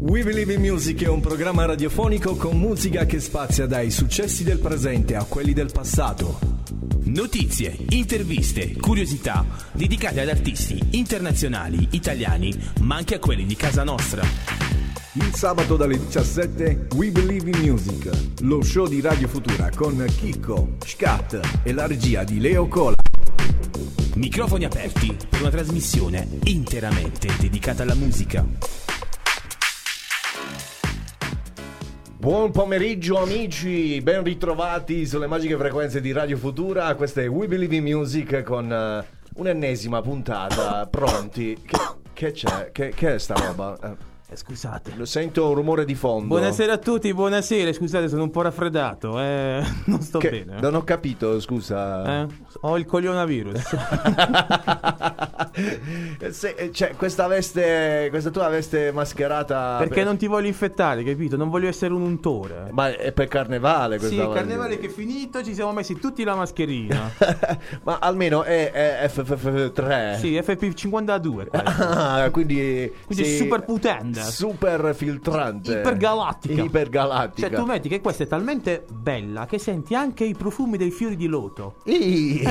We Believe in Music è un programma radiofonico con musica che spazia dai successi del presente a quelli del passato. Notizie, interviste, curiosità dedicate ad artisti internazionali, italiani, ma anche a quelli di casa nostra. Il sabato dalle 17 We Believe in Music, lo show di Radio Futura con Chicco, Scat e la regia di Leo Cola. Microfoni aperti per una trasmissione interamente dedicata alla musica. Buon pomeriggio amici, ben ritrovati sulle magiche frequenze di Radio Futura. Questa è We Believe in Music con eh, un'ennesima puntata. Pronti? Che, che c'è? Che, che è sta roba? Eh, Scusate. lo sento un rumore di fondo. Buonasera a tutti, buonasera. Scusate, sono un po' raffreddato. Eh, non sto Che- bene. Non ho capito, scusa. Eh, Ho il coglionavirus. Se- eh, cioè, questa veste, questa tua veste mascherata. Perché non ti voglio infettare, capito? Non voglio essere un untore. Ma è per carnevale Sì, questa il carnevale che è finito, ci siamo messi tutti la mascherina. Ma almeno è, è FFF3. sì, FP52. questo. Ah, quindi. Quindi sì, è super Super filtrante. Ipergalattica. Ipergalattica. Cioè, tu metti che questa è talmente bella che senti anche i profumi dei fiori di loto. Ih.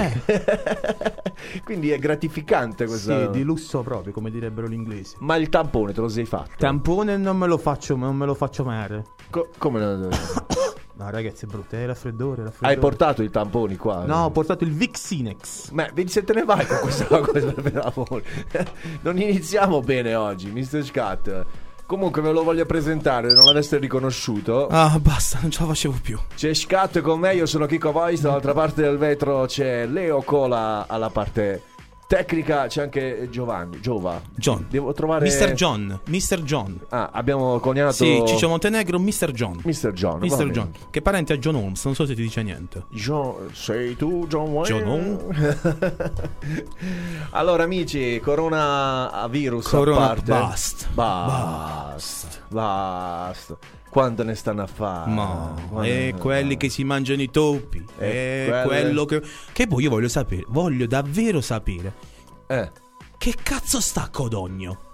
Quindi è gratificante questa. Sì, di lusso proprio, come direbbero gli inglesi. Ma il tampone te lo sei fatto? Tampone non me lo faccio, non me lo faccio male. Co- come no? No, ragazzi, è brutto. È raffreddore, raffreddore. Hai portato i tamponi qua? No, ho portato il Vixinex. Ma se te ne vai con questa cosa per amore. Non iniziamo bene oggi, Mr. Scat. Comunque ve lo voglio presentare, non l'aveste riconosciuto. Ah, basta, non ce la facevo più. C'è Scat con me, io sono Kiko Voice, dall'altra parte del vetro c'è Leo Cola alla parte tecnica, c'è anche Giovanni, Giova. John. Devo trovare Mr. John. Mr. John. Ah, abbiamo coniato Sì, Ciccio Montenegro, Mr. John. Mr. John. Mr. John. Che è parente a John Holmes, non so se ti dice niente. John, sei tu John Wayne? John Holmes. allora amici, coronavirus Corona- a parte. basta. Basta. Basta. Quanto ne stanno a fare? Ma Quanto e quelli che si mangiano i topi. E E quelle- quello che. Che poi io voglio sapere, voglio davvero sapere. Eh, Che cazzo sta Codogno?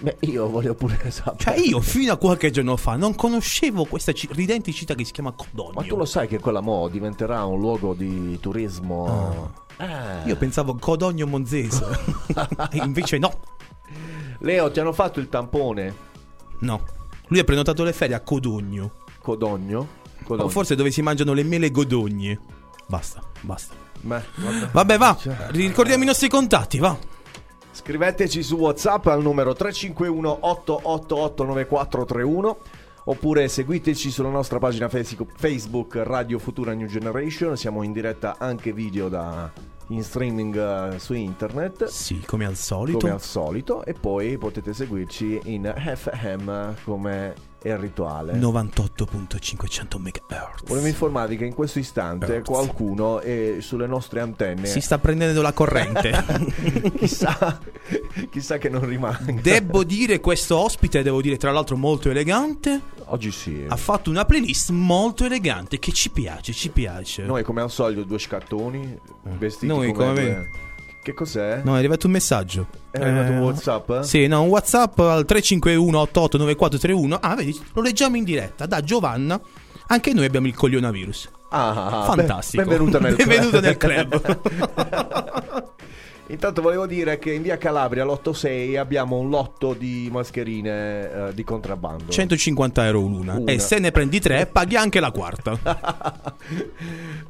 beh, io voglio pure sapere. Cioè, io fino a qualche giorno fa non conoscevo questa ci- ridente città che si chiama Codogno. Ma tu lo sai che quella mo diventerà un luogo di turismo? Eh. Io pensavo Codogno Monzese. E Invece no. Leo, ti hanno fatto il tampone? No. Lui ha prenotato le ferie a Codogno. Codogno? Codogno. O forse dove si mangiano le mele godogne. Basta, basta. Beh, vabbè. Vabbè, va. Ricordiamo i nostri contatti, va. Scriveteci su WhatsApp al numero 351 888 9431 oppure seguiteci sulla nostra pagina Facebook- Facebook Radio Futura New Generation. Siamo in diretta anche video da in streaming eh, su internet. Sì, come al solito. Come al solito, e poi potete seguirci in FM come è il rituale. 98.500 MHz. Volevo informarvi che in questo istante Hertz. qualcuno è sulle nostre antenne. Si sta prendendo la corrente. chissà, chissà che non rimanga. devo dire, questo ospite, devo dire, tra l'altro molto elegante. Oggi sì. Ha fatto una playlist molto elegante che ci piace, ci piace. Noi come al solito due scattoni vestiti Noi come, come due- Che cos'è? No, è arrivato un messaggio. È arrivato Eh, un WhatsApp? Sì, no, un WhatsApp al 351 889431. Ah, vedi, lo leggiamo in diretta da Giovanna. Anche noi abbiamo il coglionavirus. Ah, Fantastico. ben- benvenuta nel Benvenuta nel club. Intanto volevo dire che in via Calabria l'86 abbiamo un lotto di mascherine eh, di contrabbando. 150 euro l'una. Una. E se ne prendi tre, paghi anche la quarta.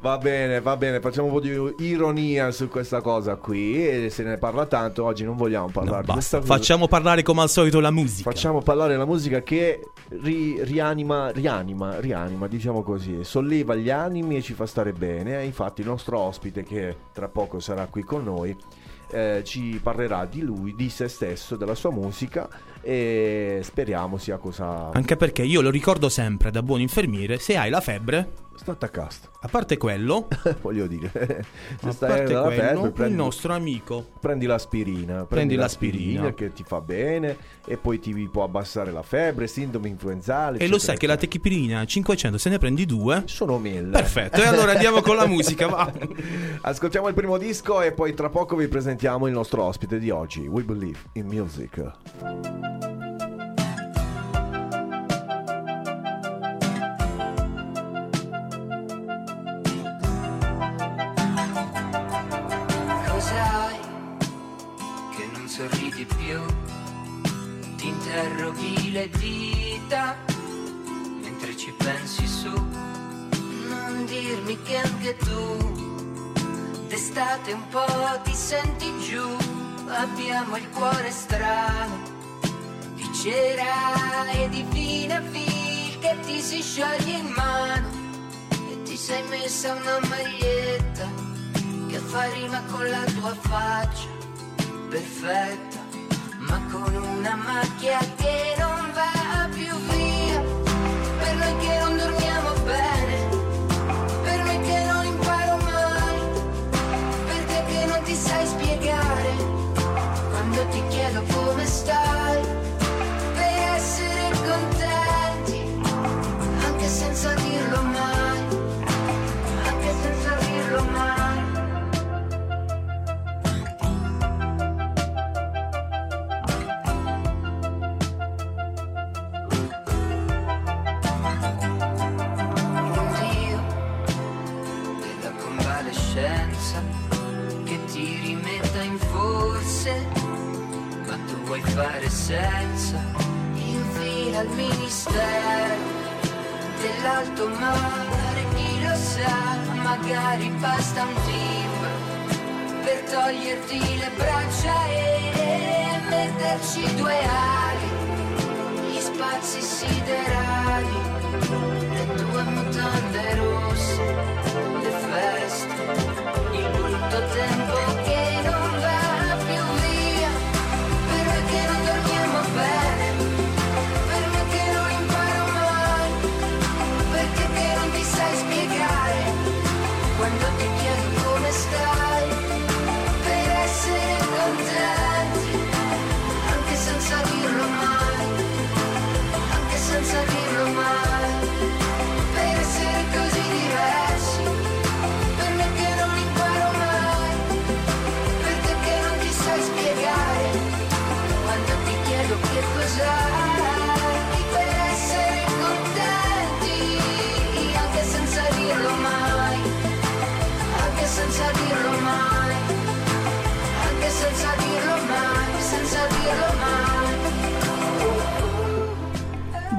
va bene, va bene, facciamo un po' di ironia su questa cosa qui e se ne parla tanto, oggi non vogliamo parlare No, basta. Facciamo parlare come al solito la musica. Facciamo parlare la musica che ri- rianima, rianima, rianima, diciamo così, solleva gli animi e ci fa stare bene. Infatti il nostro ospite, che tra poco sarà qui con noi, eh, ci parlerà di lui, di se stesso, della sua musica e speriamo sia cosa... Anche perché io lo ricordo sempre da buon infermiere, se hai la febbre, State a cast, a parte quello, voglio dire. se a stai parte quello, il prendi, nostro amico prendi l'aspirina. Prendi, Prendi l'aspirina, l'aspirina. che ti fa bene e poi ti può abbassare la febbre, sintomi influenzali. E lo sai che la techipirina 500 se ne prendi due. Sono mille. Perfetto, e allora andiamo con la musica, va. Ascoltiamo il primo disco e poi tra poco vi presentiamo il nostro ospite di oggi, We Believe in Music. Le dita mentre ci pensi su. Non dirmi che anche tu d'estate un po' ti senti giù, abbiamo il cuore strano di cera e di fine fil che ti si scioglie in mano e ti sei messa una maglietta che fa rima con la tua faccia perfetta ma con una macchia che fare senza, infila al ministero dell'alto mare, chi lo sa, magari basta un timbro per toglierti le braccia e metterci due ali, gli spazi siderali le tue mutande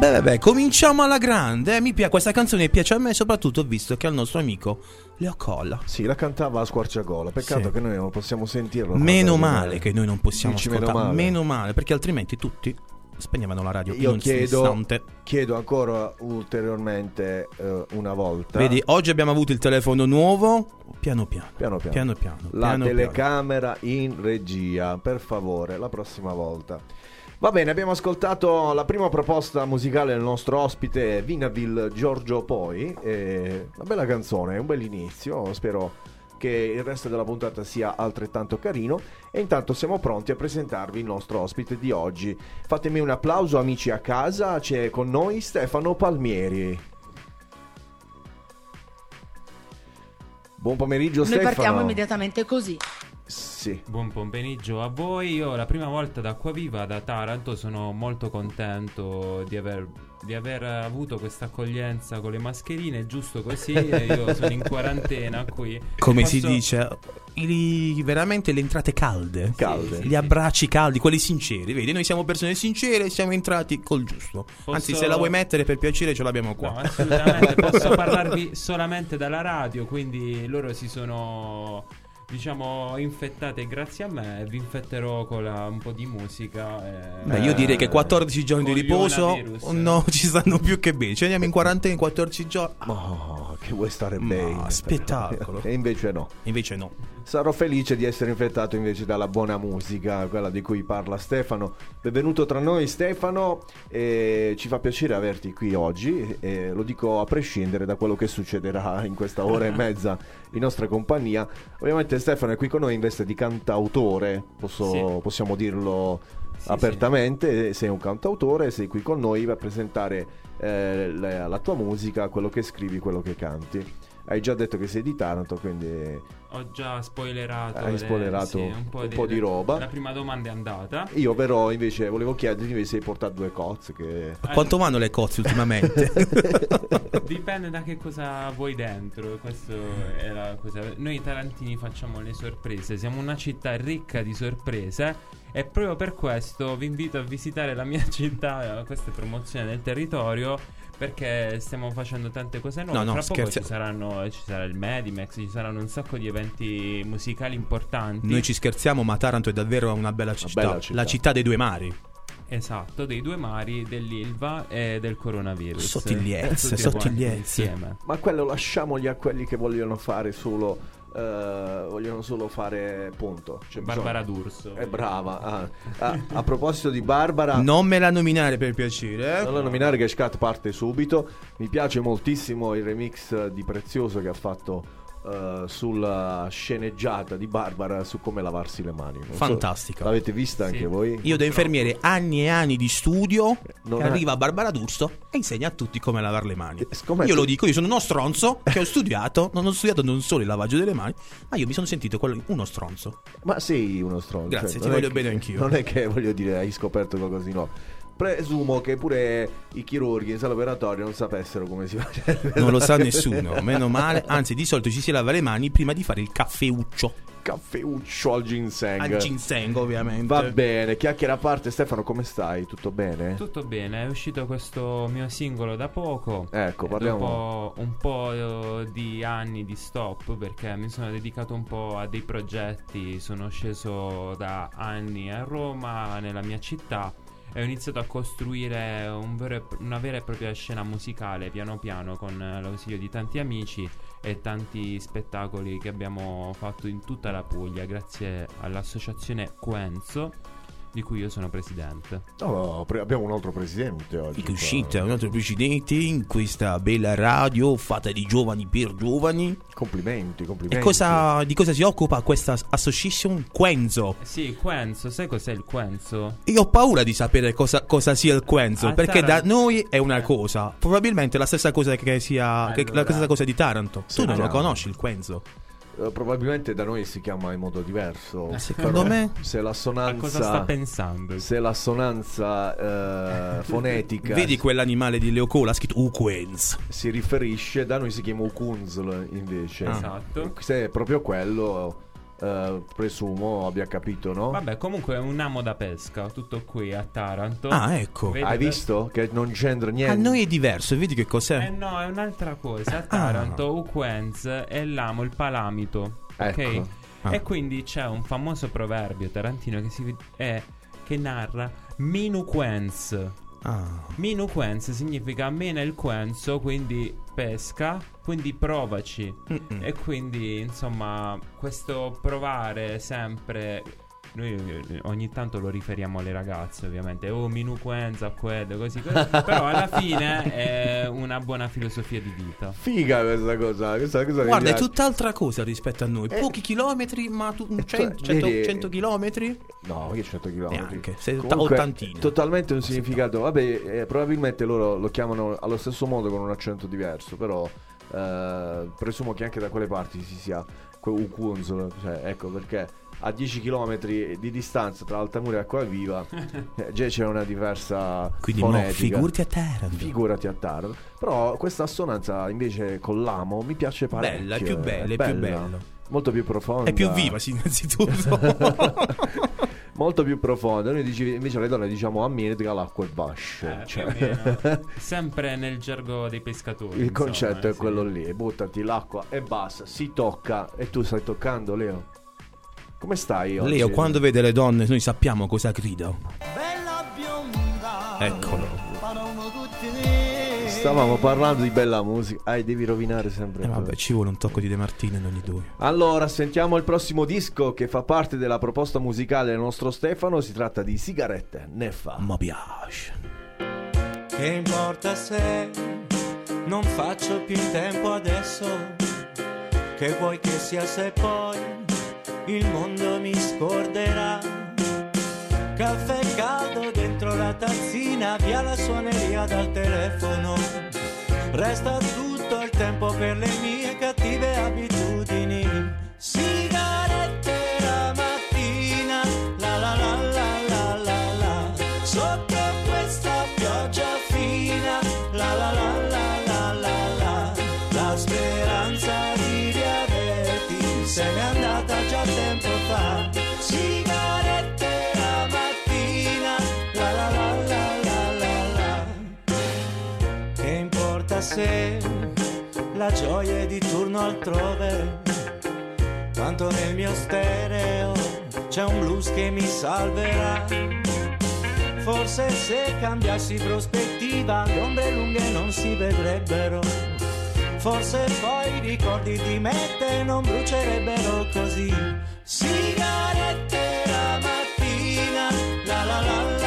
Beh, beh, beh, cominciamo alla grande. eh. Mi piace questa canzone piace a me, soprattutto visto che al nostro amico Leo Colla. Sì, la cantava a squarciagola. Peccato Sì. che noi non possiamo sentirlo. Meno male che noi non possiamo Dici meno male. Meno male, perché altrimenti tutti spegnevano la radio Io chiedo, chiedo ancora ulteriormente eh, una volta. Vedi, oggi abbiamo avuto il telefono nuovo. Piano piano. Piano piano. Piano piano. La piano telecamera in regia, per favore, la prossima volta. Va bene, abbiamo ascoltato la prima proposta musicale del nostro ospite Vinaville Giorgio Poi. eh, una bella canzone, un bel inizio. Spero che il resto della puntata sia altrettanto carino. E intanto siamo pronti a presentarvi il nostro ospite di oggi. Fatemi un applauso, amici a casa. C'è con noi Stefano Palmieri. Buon pomeriggio, Noi Stefano. partiamo immediatamente così. Sì. Buon pomeriggio a voi. Io la prima volta da Acquaviva, da Taranto, sono molto contento di aver, di aver avuto questa accoglienza con le mascherine, giusto così. io sono in quarantena qui. Come si Posso- dice, i- veramente le entrate calde. Calde. Gli abbracci caldi, quelli sinceri. Vedi, noi siamo persone sincere e siamo entrati col giusto. Anzi, se la vuoi mettere per piacere, ce l'abbiamo qua. No, assolutamente. Posso parlarvi solamente dalla radio, quindi loro si sono diciamo infettate grazie a me e vi infetterò con la- un po' di musica. e- Beh, io direi che 14 giorni di riposo no, ci stanno più che bene. Ci andiamo in quarantena in 14 giorni. Oh, che vuoi stare Ma bene. spettacolo. E invece no. invece no. Sarò felice di essere infettato invece dalla buona musica, quella di cui parla Stefano. Benvenuto tra noi Stefano, e ci fa piacere averti qui oggi, e lo dico a prescindere da quello che succederà in questa ora e mezza in nostra compagnia. Ovviamente Stefano è qui con noi in veste di cantautore, posso- Sì. possiamo dirlo Sì, apertamente, sei un cantautore, sei qui con noi a presentare eh, la, la tua musica, quello che scrivi, quello che canti. Hai già detto che sei di Taranto, quindi Ho già spoilerato. Hai le- spoilerato sì, un po' di roba. La prima domanda è andata. io però invece volevo chiederti se hai portato due cozze che... A quanto vanno le cozze ultimamente? Dipende da che cosa vuoi dentro. Questo è la cosa. Noi tarantini facciamo le sorprese. Siamo una città ricca di sorprese. E proprio per questo vi invito a visitare la mia città. eh, Questa è promozione del territorio. Perché stiamo facendo tante cose nuove. No, no, Fra poco scherzi- ci, saranno, ci sarà il Medimex, ci saranno un sacco di eventi musicali importanti. Noi ci scherziamo, ma Taranto è davvero una bella città. bella città. La città dei due mari. Esatto, dei due mari, dell'Ilva e del coronavirus. Sottigliezze, Tutti quanti sottigliezze. Insieme. Ma quello lasciamogli a quelli che vogliono fare solo... eh, vogliono solo fare punto. Cioè, Barbara bisogna- D'Urso. È brava. ah. Ah, a proposito di Barbara... Non me la nominare per piacere. eh. Non la nominare che Scat parte subito. Mi piace moltissimo il remix di Prezioso che ha fatto eh, sulla sceneggiata di Barbara su come lavarsi le mani. Non so, Fantastica. l'avete vista Sì. anche voi? Io da infermiere anni e anni di studio Non che è- arriva Barbara D'Urso e insegna a tutti come lavare le mani. Eh, siccome Io lo dico, io sono uno stronzo che ho studiato, non ho studiato non solo il lavaggio delle mani, ma io mi sono sentito quello- uno stronzo. Ma sei uno stronzo. Grazie, cioè, ti voglio che- bene anch'io. Non è che voglio dire hai scoperto qualcosa di nuovo. Presumo che pure i chirurghi in sala operatoria non sapessero come si fa. Non lo sa nessuno, meno male. Anzi, di solito ci si lava le mani prima di fare il caffeuccio. Caffeuccio al ginseng. Al ginseng, ovviamente. Va bene, chiacchiera a parte. Stefano, come stai? Tutto bene? Tutto bene, è uscito questo mio singolo da poco. Ecco, parliamo. Dopo un po' eh, di anni di stop, perché mi sono dedicato un po' a dei progetti. Sono sceso da anni a Roma, nella mia città, e ho iniziato a costruire un e- una vera e propria scena musicale piano piano con l'ausilio di tanti amici e tanti spettacoli che abbiamo fatto in tutta la Puglia, grazie all'associazione Quenzo, di cui io sono presidente. Oh, pre- abbiamo un altro presidente oggi. Che uscita un altro precedente in questa bella radio fatta di giovani per giovani. Complimenti, complimenti. E cosa, di cosa si occupa questa association Quenzo? Sì, Quenzo, sai cos'è il Quenzo? Io ho paura di sapere cosa, cosa sia il Quenzo, A perché da Taranto- noi è una cosa, probabilmente la stessa cosa che sia che- la Allora- stessa cosa di Taranto. Tu non lo conosci il Quenzo? Eh, probabilmente da noi si chiama in modo diverso. Secondo Però me Se la A cosa sta sonanza. pensando? Se l'assonanza eh, fonetica vedi quell'animale di Leocola scritto Uquenz. si riferisce, da noi si chiama Ukunzl invece. Ah. Esatto. Se è proprio quello, eh, presumo abbia capito, no? Vabbè, comunque è un amo da pesca, tutto qui a Taranto. Ah, ecco. Vedi- Hai visto che non c'entra niente? A noi è diverso, vedi che Eh cos'è? no, è un'altra cosa. A Ah. Taranto, Uquenz è l'amo, il palamito. Ok? Ecco. Ah. E quindi c'è un famoso proverbio tarantino che, si, è, che narra Minuquenz. Ah. Minuquenz significa mena il quenzo, quindi pesca, quindi provaci. Mm-mm. E quindi, insomma, questo provare sempre. Noi eh, ogni tanto lo riferiamo alle ragazze, ovviamente. Oh, minuquenza, quelle, così, così. Però alla fine è una buona filosofia di vita. Figa questa cosa. Questa cosa Guarda, è tutt'altra cosa rispetto a noi. Eh. Pochi chilometri, ma tu, Eh, 100, cioè, vedi- 100 chilometri? No, che 100 km. Neanche, ottantina. Totalmente un significato. Vabbè, eh, probabilmente loro lo chiamano allo stesso modo con un accento diverso, però eh, presumo che anche da quelle parti si sia Ukunzl, cioè, ecco perché a 10 km di distanza tra Altamura e Acquaviva eh, già c'è una diversa Quindi, mo, fonetica. figurati a Taranto. Figurati a Taranto. Però questa assonanza invece con l'amo mi piace parecchio. Bella, è più bella, è più bella. Molto più profonda. È più viva, sì, innanzitutto. Molto più profonda. Noi dici- invece alle donne diciamo amminetica l'acqua e basce. Eh, Cioè. Sempre nel gergo dei pescatori. il insomma, concetto eh, è sì. quello lì. Buttati l'acqua e basta. Si tocca. E tu stai toccando, Leo? Come stai oggi? Leo, quando vede le donne, noi sappiamo cosa grida. Bella bionda Eccolo. Parlano tutti di Stavamo parlando di bella musica. Ah, devi rovinare sempre. Eh, vabbè, ci vuole un tocco di De Martino in ogni due. Allora, sentiamo il prossimo disco che fa parte della proposta musicale del nostro Stefano. Si tratta di Sigarette. Ne fa. Ma piace. Che importa se non faccio più in tempo adesso? Che vuoi che sia se poi il mondo mi scorderà? Caffè caldo dentro la tazzina, via la suoneria dal telefono. Resta tutto il tempo per le mie cattive la gioia di turno altrove? Tanto nel mio stereo c'è un blues che mi salverà. Forse se cambiassi prospettiva le ombre lunghe non si vedrebbero. Forse poi i ricordi di me te non brucierebbero così. Sigarette la mattina, la la la la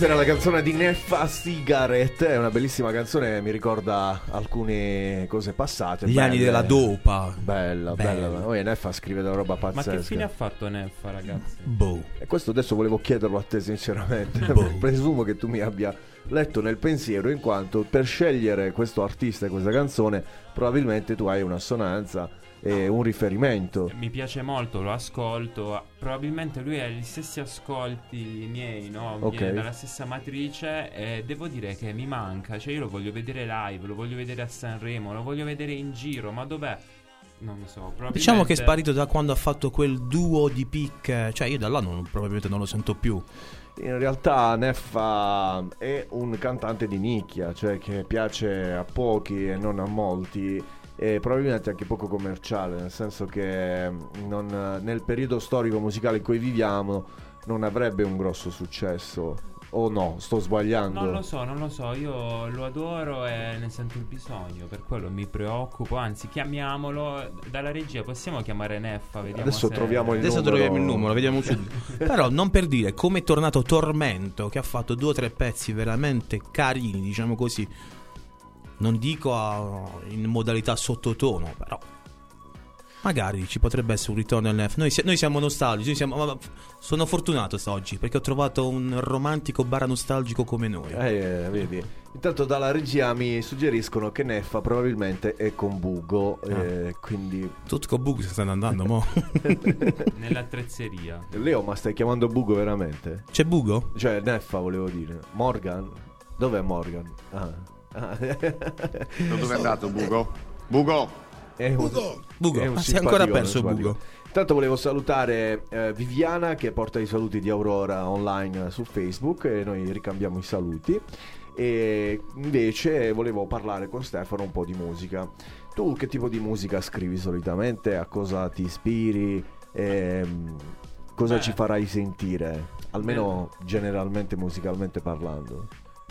Questa era la canzone di Neffa Cigarette, è una bellissima canzone, mi ricorda alcune cose passate. Gli anni belle. della dopa. Bella, Bella. bella. Poi Neffa scrive della roba Ma pazzesca. che fine ha fatto Neffa, ragazzi? Boh. E questo adesso volevo chiederlo a te sinceramente. Boh. Presumo che tu mi abbia letto nel pensiero, in quanto per scegliere questo artista e questa canzone, probabilmente tu hai un'assonanza e un riferimento. Mi piace molto, lo ascolto. Probabilmente lui ha gli stessi ascolti miei, no? Viene dalla stessa matrice e devo dire che mi manca. Cioè, io lo voglio vedere live, lo voglio vedere a Sanremo, lo voglio vedere in giro, ma dov'è? Non lo so. Probabilmente... Diciamo che è sparito da quando ha fatto quel duo di pick. Cioè, io da là non- probabilmente non lo sento più. In realtà Neffa è un cantante di nicchia, cioè che piace a pochi e non a molti. E probabilmente anche poco commerciale, nel senso che mm, non- nel periodo storico musicale in cui viviamo non avrebbe un grosso successo. O no, sto sbagliando. Non lo so, non lo so, io lo adoro e ne sento il bisogno, per quello mi preoccupo, anzi chiamiamolo dalla regia, possiamo chiamare Neffa, vediamo Adesso se... troviamo il Adesso numero. troviamo il numero, vediamo subito. Però non per dire come è tornato Tormento, che ha fatto due o tre pezzi veramente carini, diciamo così. Non dico a- in modalità sottotono, però. Magari ci potrebbe essere un ritorno al NF. Noi, noi siamo nostalgici. noi siamo- sono fortunato oggi perché ho trovato un romantico bara nostalgico come noi. Eh, vedi. Intanto dalla regia mi suggeriscono che Neffa probabilmente è con Bugo, Ah. eh, quindi... Tutto con bug si stanno andando, mo. Nell'attrezzeria. Leo, ma stai chiamando Bugo veramente? C'è bugo? Cioè, Neffa volevo dire. Morgan? Dov'è Morgan? Ah. Ah. Dove è andato Bugo? Bugo! È un, Bugo, è un ma si è ancora simpatico, perso. Bugo. Intanto volevo salutare eh, Viviana che porta i saluti di Aurora online su Facebook e noi ricambiamo i saluti. E invece volevo parlare con Stefano un po' di musica. Tu che tipo di musica scrivi solitamente? A cosa ti ispiri? Ehm, cosa Beh. ci farai sentire? Almeno generalmente musicalmente parlando.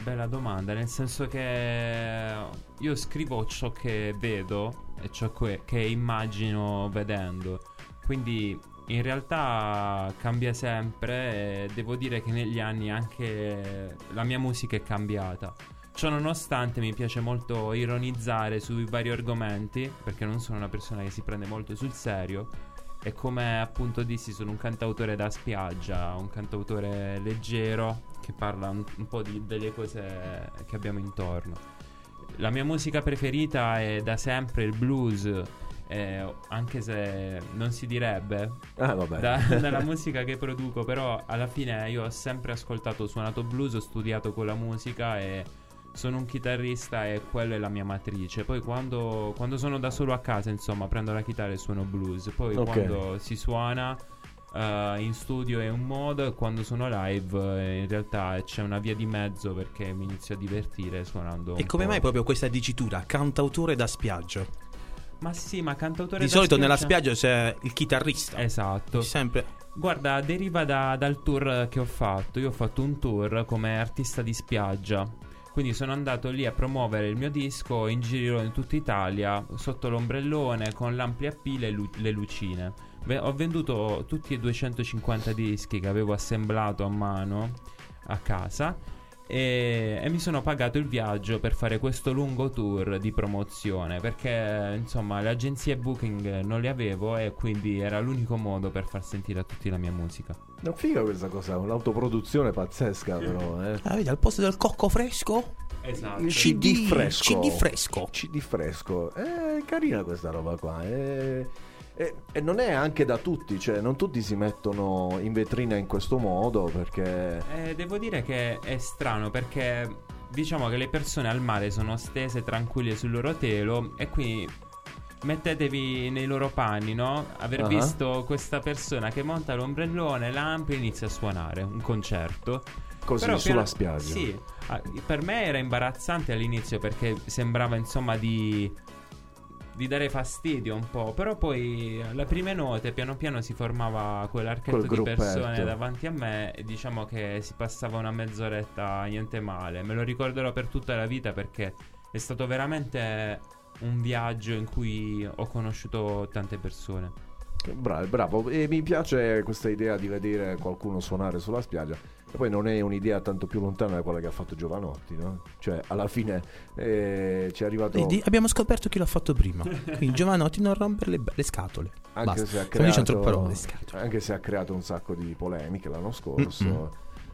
Bella domanda, nel senso che io scrivo ciò che vedo e ciò che, che immagino vedendo. Quindi in realtà cambia sempre e devo dire che negli anni anche la mia musica è cambiata. Ciò nonostante mi piace molto ironizzare sui vari argomenti perché non sono una persona che si prende molto sul serio e come appunto dissi sono un cantautore da spiaggia, un cantautore leggero che parla un, un po' di- delle cose che abbiamo intorno. La mia musica preferita è da sempre il blues, eh, anche se non si direbbe Ah, da- dalla musica che produco, però alla fine io ho sempre ascoltato, suonato blues, ho studiato con la musica e sono un chitarrista e quella è la mia matrice. Poi quando, quando sono da solo a casa, insomma, prendo la chitarra e suono blues. Poi Ok. quando si suona eh, in studio è un modo e quando sono live eh, in realtà c'è una via di mezzo perché mi inizio a divertire suonando. E un come po'. mai proprio questa dicitura, cantautore da spiaggia? Ma sì, ma cantautore Di da solito nella spiaggia c'è il chitarrista. Esatto. Sempre. Guarda, deriva da- dal tour che ho fatto. Io ho fatto un tour come artista di spiaggia. Quindi sono andato lì a promuovere il mio disco in giro in tutta Italia, sotto l'ombrellone, con l'amplia pila e lu- le lucine. Ve- ho venduto tutti e 250 dischi che avevo assemblato a mano a casa e, e mi sono pagato il viaggio per fare questo lungo tour di promozione perché insomma le agenzie booking non le avevo e quindi era l'unico modo per far sentire a tutti la mia musica. Non figa questa cosa, un'autoproduzione pazzesca però, eh. Ah, vedi, al posto del cocco fresco? Esatto. Il CD fresco. CD fresco. CD fresco. È carina questa roba qua. è- E, e non è anche da tutti, cioè non tutti si mettono in vetrina in questo modo perché... Eh, devo dire che è strano perché diciamo che le persone al mare sono stese tranquille sul loro telo e quindi mettetevi nei loro panni, no? Aver Ah. visto questa persona che monta l'ombrellone, l'ampio e inizia a suonare un concerto. Così, Però sulla piano- spiaggia. Sì, per me era imbarazzante all'inizio perché sembrava insomma di di dare fastidio un po', però poi alle prime note piano piano si formava quell'archetto Quel di persone davanti a me e diciamo che si passava una mezz'oretta niente male. Me lo ricorderò per tutta la vita perché è stato veramente un viaggio in cui ho conosciuto tante persone. Bravo, bravo. E mi piace questa idea di vedere qualcuno suonare sulla spiaggia. E poi non è un'idea tanto più lontana da quella che ha fatto Giovanotti, no? Cioè, alla fine eh, ci è arrivato... Vedi, abbiamo scoperto chi l'ha fatto prima. Quindi Giovanotti non rompere le, le scatole. Anche Basta. se, ha creato, parole. anche se ha creato un sacco di polemiche l'anno scorso, Mm-mm.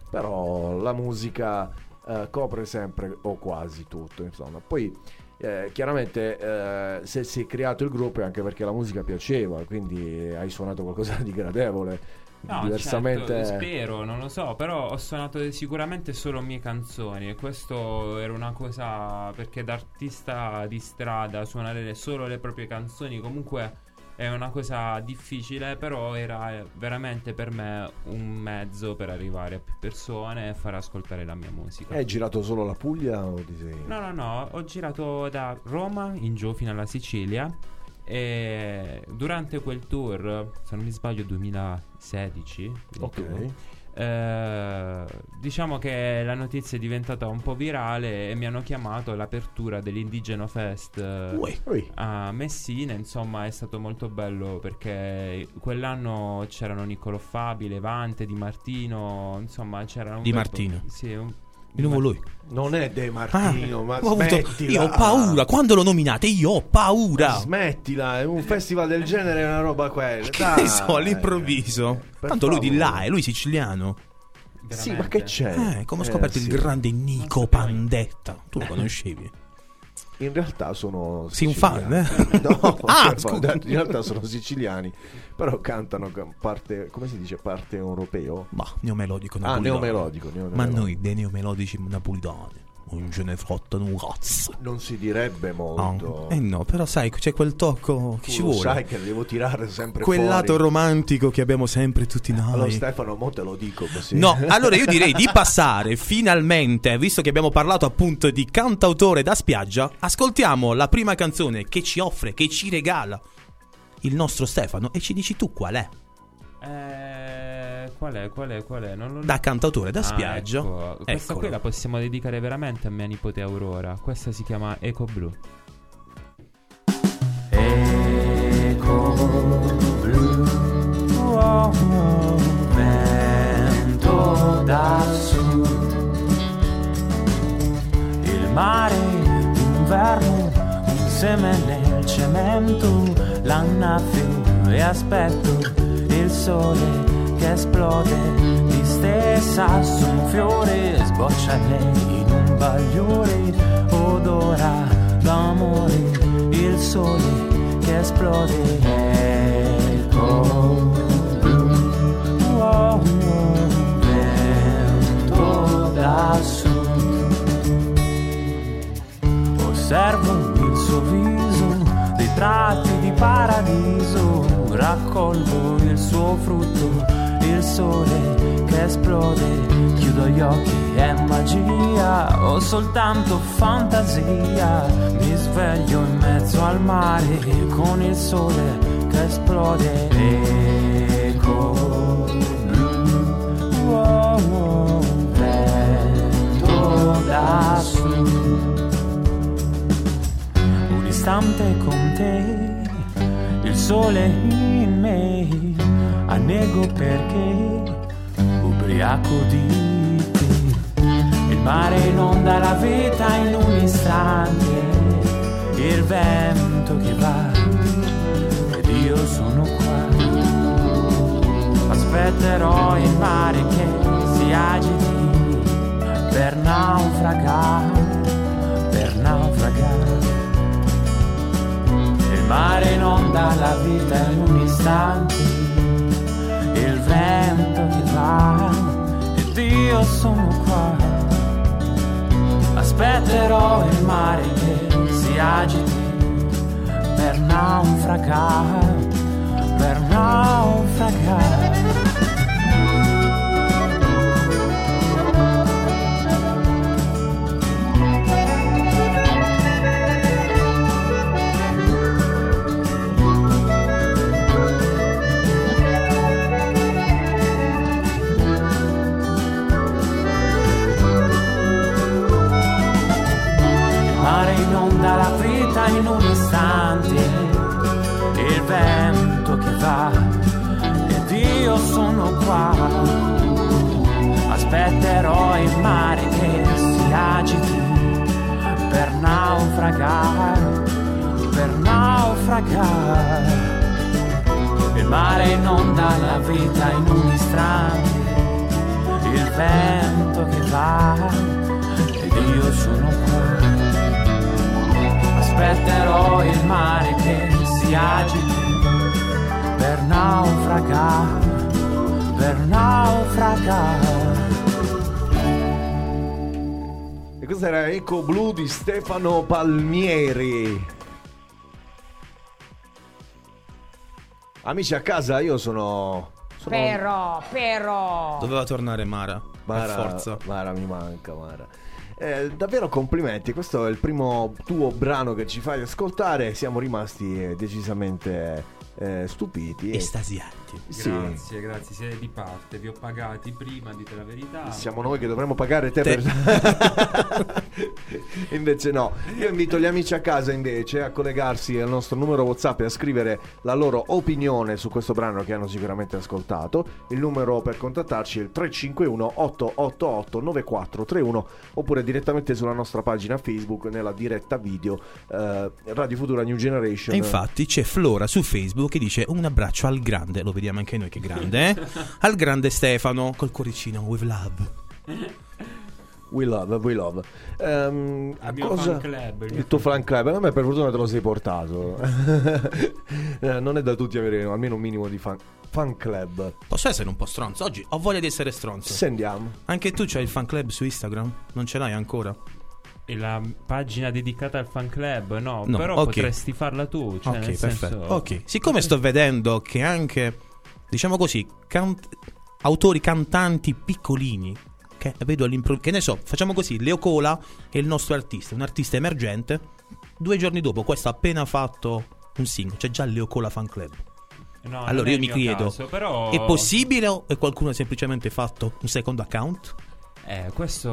però la musica eh, copre sempre o quasi tutto, insomma. Poi eh, chiaramente eh, se si è creato il gruppo è anche perché la musica piaceva, quindi hai suonato qualcosa di gradevole. No, Diversamente certo, spero, non lo so, però ho suonato sicuramente solo mie canzoni e questo era una cosa perché da artista di strada suonare solo le proprie canzoni comunque è una cosa difficile, però era veramente per me un mezzo per arrivare a più persone e far ascoltare la mia musica. hai girato solo la Puglia o ti sei... No, no, no, ho girato da Roma in giù fino alla Sicilia e durante quel tour, se non mi sbaglio 2016, il Ok. tour, eh, diciamo che la notizia è diventata un po' virale e mi hanno chiamato all'apertura dell'Indigeno Fest eh, Uè. Ui. a Messina, insomma è stato molto bello perché quell'anno c'erano Niccolò Fabi, Levante, Di Martino, insomma c'era un Di bel po'- Martino. Sì, un- Di nuovo lui. Non è De Ah, Martino, ma ho avuto- io ho paura. Quando lo nominate, io ho paura. Smettila, è un festival del genere è una roba quella. Che dai. ne so, all'improvviso. Per Tanto lui di là, favore. è lui siciliano. Sì, ma veramente. che c'è? Eh, come ho Eh, scoperto sì. il grande Nico Pandetta. Tu lo conoscevi? In realtà sono un fan, eh? No, Ah, scusa. in realtà sono siciliani, però cantano parte, come si dice, parte europeo? Ma neomelodico Ah, napolitano. neomelodico, Ma neomelodico. noi dei neomelodici napolitani non ce ne un cazzo. Non si direbbe molto. Eh no, però sai, c'è quel tocco che Tu ci vuole. sai che devo tirare sempre Quel fuori. lato romantico che abbiamo sempre tutti noi. Allora Stefano, mo te lo dico così. No, allora io direi di passare finalmente, visto che abbiamo parlato appunto di cantautore da spiaggia, ascoltiamo la prima canzone che ci offre, che ci regala il nostro Stefano e ci dici tu qual è. Eh, qual è? Qual è? Qual è? Non lo Da cantautore da Ah, spiaggia. ecco. Questa Eccolo. qui la possiamo dedicare veramente a mia nipote Aurora. Questa si chiama Eco Blu. vento da sud il mare d'inverno insieme nel cemento l'annaffio e aspetto il sole che esplode di stessa su un fiore sboccia lei in un bagliore odora d'amore il sole che esplode. Ecco oh, vento da sud osservo il suo viso dei tratti di paradiso raccolgo il suo frutto, il sole che esplode. Chiudo gli occhi, è magia o soltanto fantasia. Mi sveglio in mezzo al mare con il sole che esplode. Eco blu, oh, vento da su un istante con te, il sole in me, annego perché ubriaco di te. Il mare inonda la vita in un istante, il vento che va ed io sono qua. Aspetterò il mare che si agiti per naufragare, per naufragare. Il mare inonda la vita in un istante, vento che va ed io sono qua. Aspetterò il mare che si agiti per naufragare, per naufragare. In un istante, il vento che va ed io sono qua. Aspetterò il mare che si agiti per naufragare, per naufragare. Il mare inonda la vita in un istante, il vento che va ed io sono qua. Aspetterò il mare che si agiti per naufragare, per naufragare. E questo era Eco Blu di Stefano Palmieri. Amici a casa, io sono. sono Però, però. Doveva tornare Mara. Mara, Per forza. Mara mi manca, Mara. Eh, davvero complimenti, questo è il primo tuo brano che ci fai ascoltare. Siamo rimasti eh, decisamente eh, stupiti. Estasiati. Sì. Grazie, grazie, siete di parte, vi ho pagati prima, dite la verità. Siamo noi che dovremmo pagare te, Te. per... invece no. Io invito gli amici a casa invece a collegarsi al nostro numero WhatsApp e a scrivere la loro opinione su questo brano che hanno sicuramente ascoltato. Il numero per contattarci è il 351 888 9431 oppure direttamente sulla nostra pagina Facebook nella diretta video eh, Radio Futura New Generation. E infatti c'è Flora su Facebook che dice un abbraccio al grande, lo vediamo anche noi che grande, eh? al grande Stefano col cuoricino with love. We love, we love. Mio cosa... fan club, il tuo fan club, a me per fortuna te lo sei portato. Eh, non è da tutti avere almeno un minimo di fan, fan club. Posso essere un po' stronzo? Oggi ho voglia di essere stronzo. Se andiamo. Anche tu c'hai il fan club su Instagram? Non ce l'hai ancora? E la pagina dedicata al fan club? No, No, però ok. potresti farla tu. Cioè, ok, nel perfetto. senso- Ok, siccome sto vedendo che anche, diciamo così, cant- autori cantanti piccolini, che vedo all'improvviso, che ne so, facciamo così, Leo Cola è il nostro artista, un artista emergente, due giorni dopo questo ha appena fatto un singolo, c'è già Leo Cola Fan Club. No, allora io mi chiedo, caso, però- è possibile o è qualcuno ha semplicemente fatto un secondo account? Eh, questo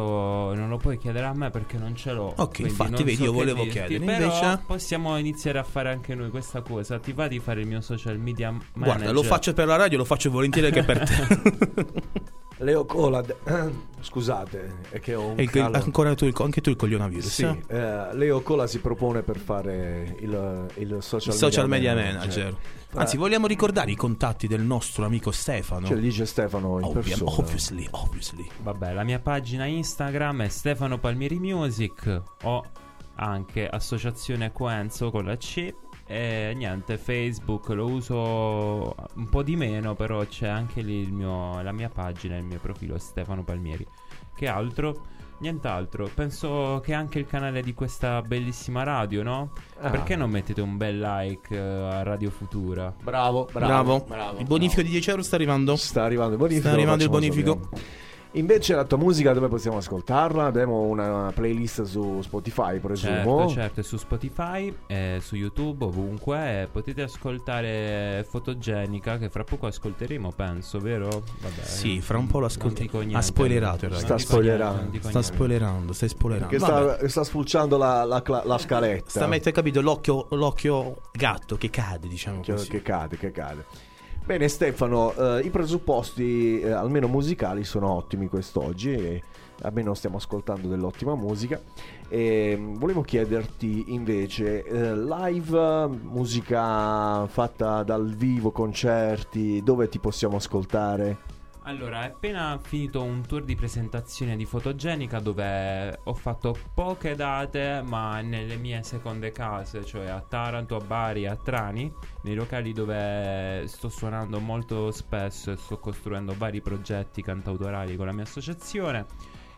non lo puoi chiedere a me perché non ce l'ho. Ok, quindi infatti, vedi, so io volevo dirti, chiedere, Però invece- possiamo iniziare a fare anche noi questa cosa. Ti va di fare il mio social media manager? Guarda, lo faccio per la radio, lo faccio volentieri anche per te. Leo Cola, scusate, è che ho un E calo. ancora tu, anche tu il coglionavirus. Sì, eh? eh, Leo Cola si propone per fare il, il social, Il social media manager. manager. Anzi, vogliamo ricordare i contatti del nostro amico Stefano? Ce li dice Stefano in Ovvia- persona. obviously, obviously. Vabbè, la mia pagina Instagram è Stefano Palmieri Music. Ho anche Associazione Quenzo con la C. E niente, Facebook lo uso un po' di meno, però c'è anche lì il mio- la mia pagina, il mio profilo Stefano Palmieri. Che altro? nient'altro. Penso che anche il canale di questa bellissima radio, no? Ah. Perché non mettete un bel like eh, a Radio Futura? Bravo, Bravo. Il bonifico di 10 euro sta arrivando. Sta arrivando il bonifico. Sta arrivando il bonifico. Invece la tua musica dove possiamo ascoltarla? Abbiamo una playlist su Spotify, presumo. Certo, certo, è su Spotify, è su YouTube, ovunque. potete ascoltare Fotogenica, che fra poco ascolteremo, penso, vero? Vabbè, Sì, fra un po' lo niente. Ha spoilerato il Non Sta spoilerando. Sta spoilerando, stai spoilerando. Sta, sta spulciando la, la la scaletta. Sta mettendo, capito, l'occhio, l'occhio gatto che cade, diciamo che, così. che cade, che cade. Bene Stefano, eh, i presupposti eh, almeno musicali sono ottimi quest'oggi e almeno stiamo ascoltando dell'ottima musica e mm, volevo chiederti invece eh, live, musica fatta dal vivo, concerti, dove ti possiamo ascoltare? Allora, è appena finito un tour di presentazione di Fotogenica dove ho fatto poche date, ma nelle mie seconde case, cioè a Taranto, a Bari, a Trani, nei locali dove sto suonando molto spesso e sto costruendo vari progetti cantautorali con la mia associazione.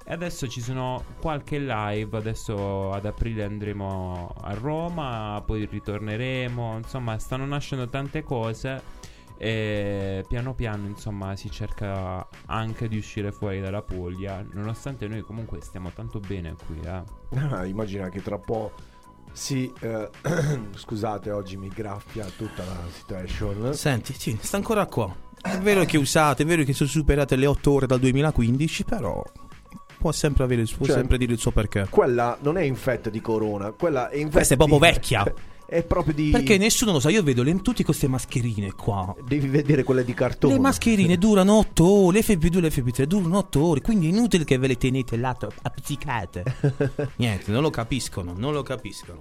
E adesso ci sono qualche live, adesso ad aprile andremo a Roma, poi ritorneremo, insomma stanno nascendo tante cose e piano piano insomma si cerca anche di uscire fuori dalla Puglia, nonostante noi comunque stiamo tanto bene qui, eh. Ah, immagina che tra po'... Sì, eh, scusate, oggi mi graffia tutta la situation. Senti, sì, sta ancora qua. È vero che usate, è vero che sono superate le 8 ore dal 2015, però può sempre, avere il suo, Cioè, sempre dire il suo perché. Quella non è infetta di corona, quella è infetta Questa è proprio di- vecchia. È proprio di... Perché nessuno lo sa, io vedo le, tutte queste mascherine qua. Devi vedere quelle di cartone. Le mascherine durano 8 ore, l'FP2 e l'FP3 durano 8 ore, quindi è inutile che ve le tenete là appiccicate. Niente, non lo capiscono, non lo capiscono.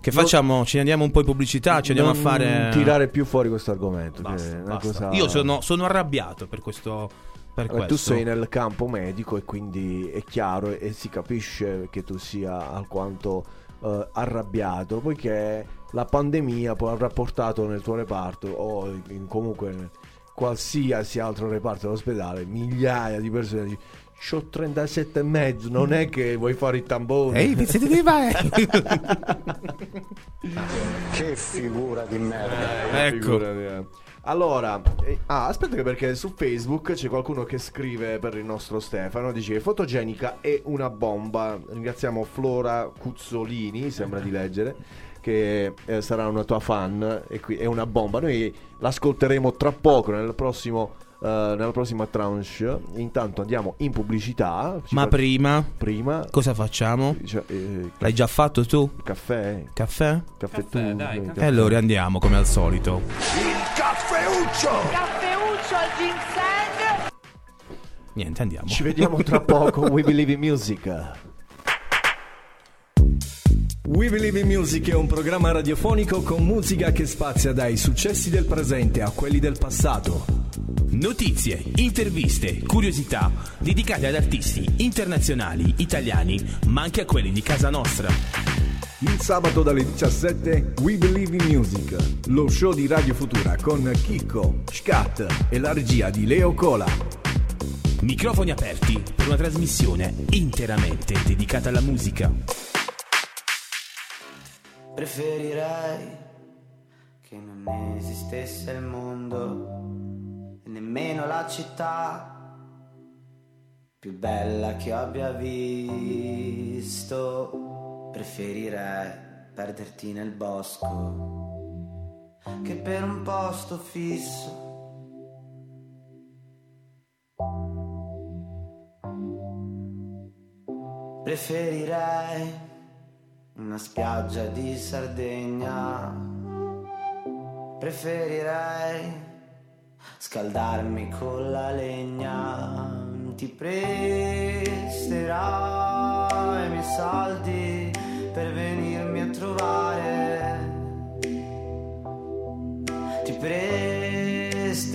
Che facciamo? Ci andiamo un po' in pubblicità, ci andiamo a fare... tirare più fuori questo argomento. Basta, basta. cosa- Io sono, sono arrabbiato per questo... Per questo. tu sei nel campo medico e quindi è chiaro e si capisce che tu sia alquanto eh, arrabbiato, poiché la pandemia poi avrà portato nel tuo reparto o in comunque in qualsiasi altro reparto dell'ospedale migliaia di persone. Dici, C'ho 37 e mezzo, non è che vuoi fare il tambone. Ehi, siete dei vai! Che figura di merda. Eh, Ecco. figurati, eh. Allora, eh, ah, aspetta che perché su Facebook c'è qualcuno che scrive per il nostro Stefano, dice fotogenica è una bomba. Ringraziamo Flora Cuzzolini, sembra di leggere, che eh, sarà una tua fan e qui è una bomba. Noi l'ascolteremo tra poco nel prossimo nella prossima tranche. Intanto andiamo in pubblicità. Ci Ma fa- prima, prima cosa facciamo? cioè, eh, L'hai già fatto tu? caffè, Caffè? caffè, Caffè, tu, dai, eh, caffè. E allora andiamo come al solito. Caffeuccio al ginseng. Niente, andiamo. Ci vediamo tra poco. We Believe in Music. We Believe in Music è un programma radiofonico con musica che spazia dai successi del presente a quelli del passato. Notizie, interviste, curiosità dedicate ad artisti internazionali, italiani, ma anche a quelli di casa nostra. Il sabato dalle 17 We Believe in Music, lo show di Radio Futura con Chicco, Scat e la regia di Leo Cola. Microfoni aperti per una trasmissione interamente dedicata alla musica. Preferirei che non esistesse il mondo nemmeno la città più bella che abbia visto. Preferirei perderti nel bosco che per un posto fisso. Preferirei una spiaggia di Sardegna. Preferirei scaldarmi con la legna. Ti presterò i miei soldi per venirmi a trovare. Ti presterò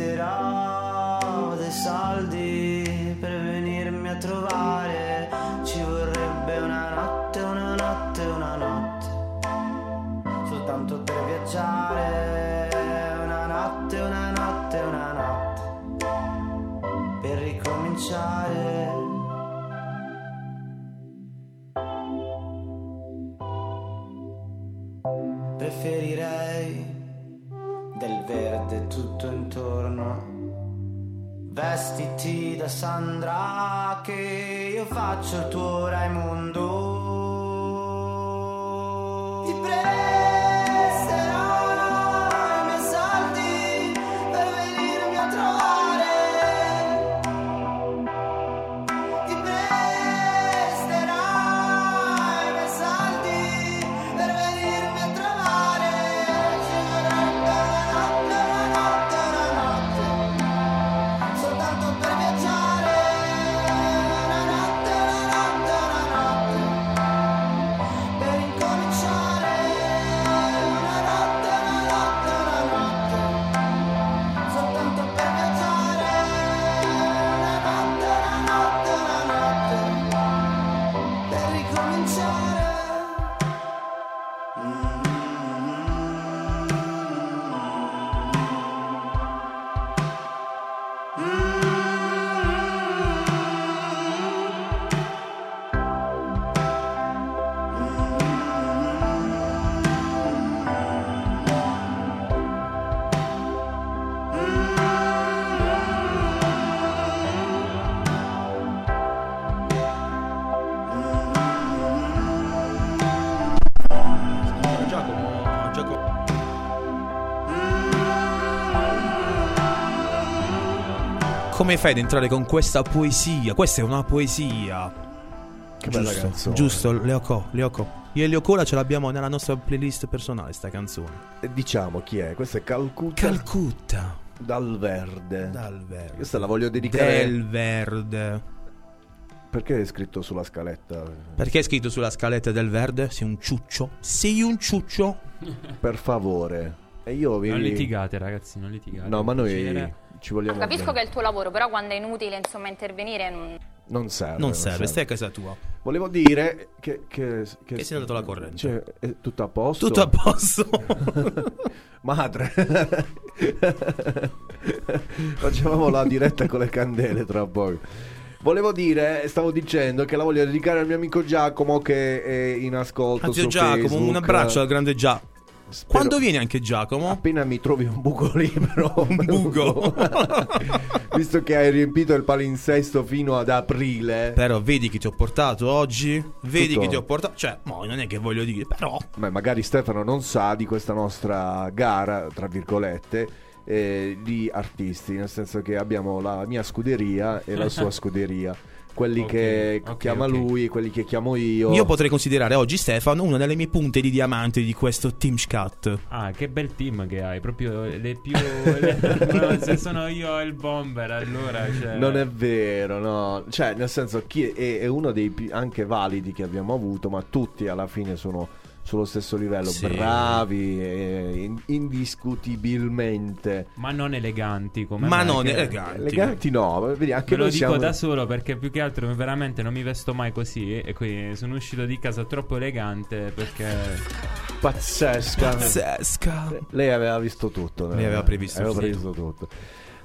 dei soldi per venirmi a trovare. Ci vorrebbe una notte, una notte, una notte. Soltanto per viaggiare. intorno. Vestiti da Sandra che io faccio il tuo Raimondo. Ti prego. Come fai ad entrare con questa poesia? Questa è una poesia. Che bella giusto, canzone. Giusto, Leoco, Leoco. Io e Leocola ce l'abbiamo nella nostra playlist personale, sta canzone. E diciamo chi è? Questa è Calcutta. Calcutta. Dal verde. Dal verde. Questa la voglio dedicare. Del verde. Perché è scritto sulla scaletta? Perché è scritto sulla scaletta del verde? Sei un ciuccio? Sei un ciuccio? Per favore. E io vi... Non litigate, ragazzi, non litigate. No, ma noi Piacere. Ci vogliamo Capisco bene. che è il tuo lavoro, però quando è inutile insomma intervenire non... Non serve. Non serve, stai a casa tua. Volevo dire che... Che, Che sei andato alla corrente. Cioè, è tutto a posto? Tutto a posto. Madre. Facevamo la diretta con le candele tra poco. Volevo dire, stavo dicendo che la voglio dedicare al mio amico Giacomo che è in ascolto Anzi, su Giacomo, Facebook. un abbraccio al grande Gia. Quando vieni anche Giacomo? Appena mi trovi un buco libero. Un buco. Visto che hai riempito il palinsesto fino ad aprile. Però vedi chi ti ho portato oggi? Vedi Tutto. chi ti ho portato? Cioè, mo, non è che voglio dire, però. Ma magari Stefano non sa di questa nostra gara, tra virgolette, eh, di artisti, nel senso che abbiamo la mia scuderia e la sua scuderia. Quelli Ok, che ok, chiama ok. lui, quelli che chiamo io. Io potrei considerare oggi Stefano una delle mie punte di diamante di questo Team Scat. Ah, che bel team che hai, proprio le più... le- se sono io il bomber, allora... Cioè... Non è vero, no. Cioè, nel senso, chi è, è uno dei più anche validi che abbiamo avuto, ma tutti alla fine sono sullo stesso livello, Sì. bravi, e in- indiscutibilmente. Ma non eleganti come Ma me, non eleganti. Eleganti no, vedi, anche Me lo dico siamo... da solo perché più che altro veramente non mi vesto mai così e quindi sono uscito di casa troppo elegante perché Pazzesca. Pazzesca. Lei aveva visto tutto. Lei eh. aveva previsto, Aveva sì. previsto tutto.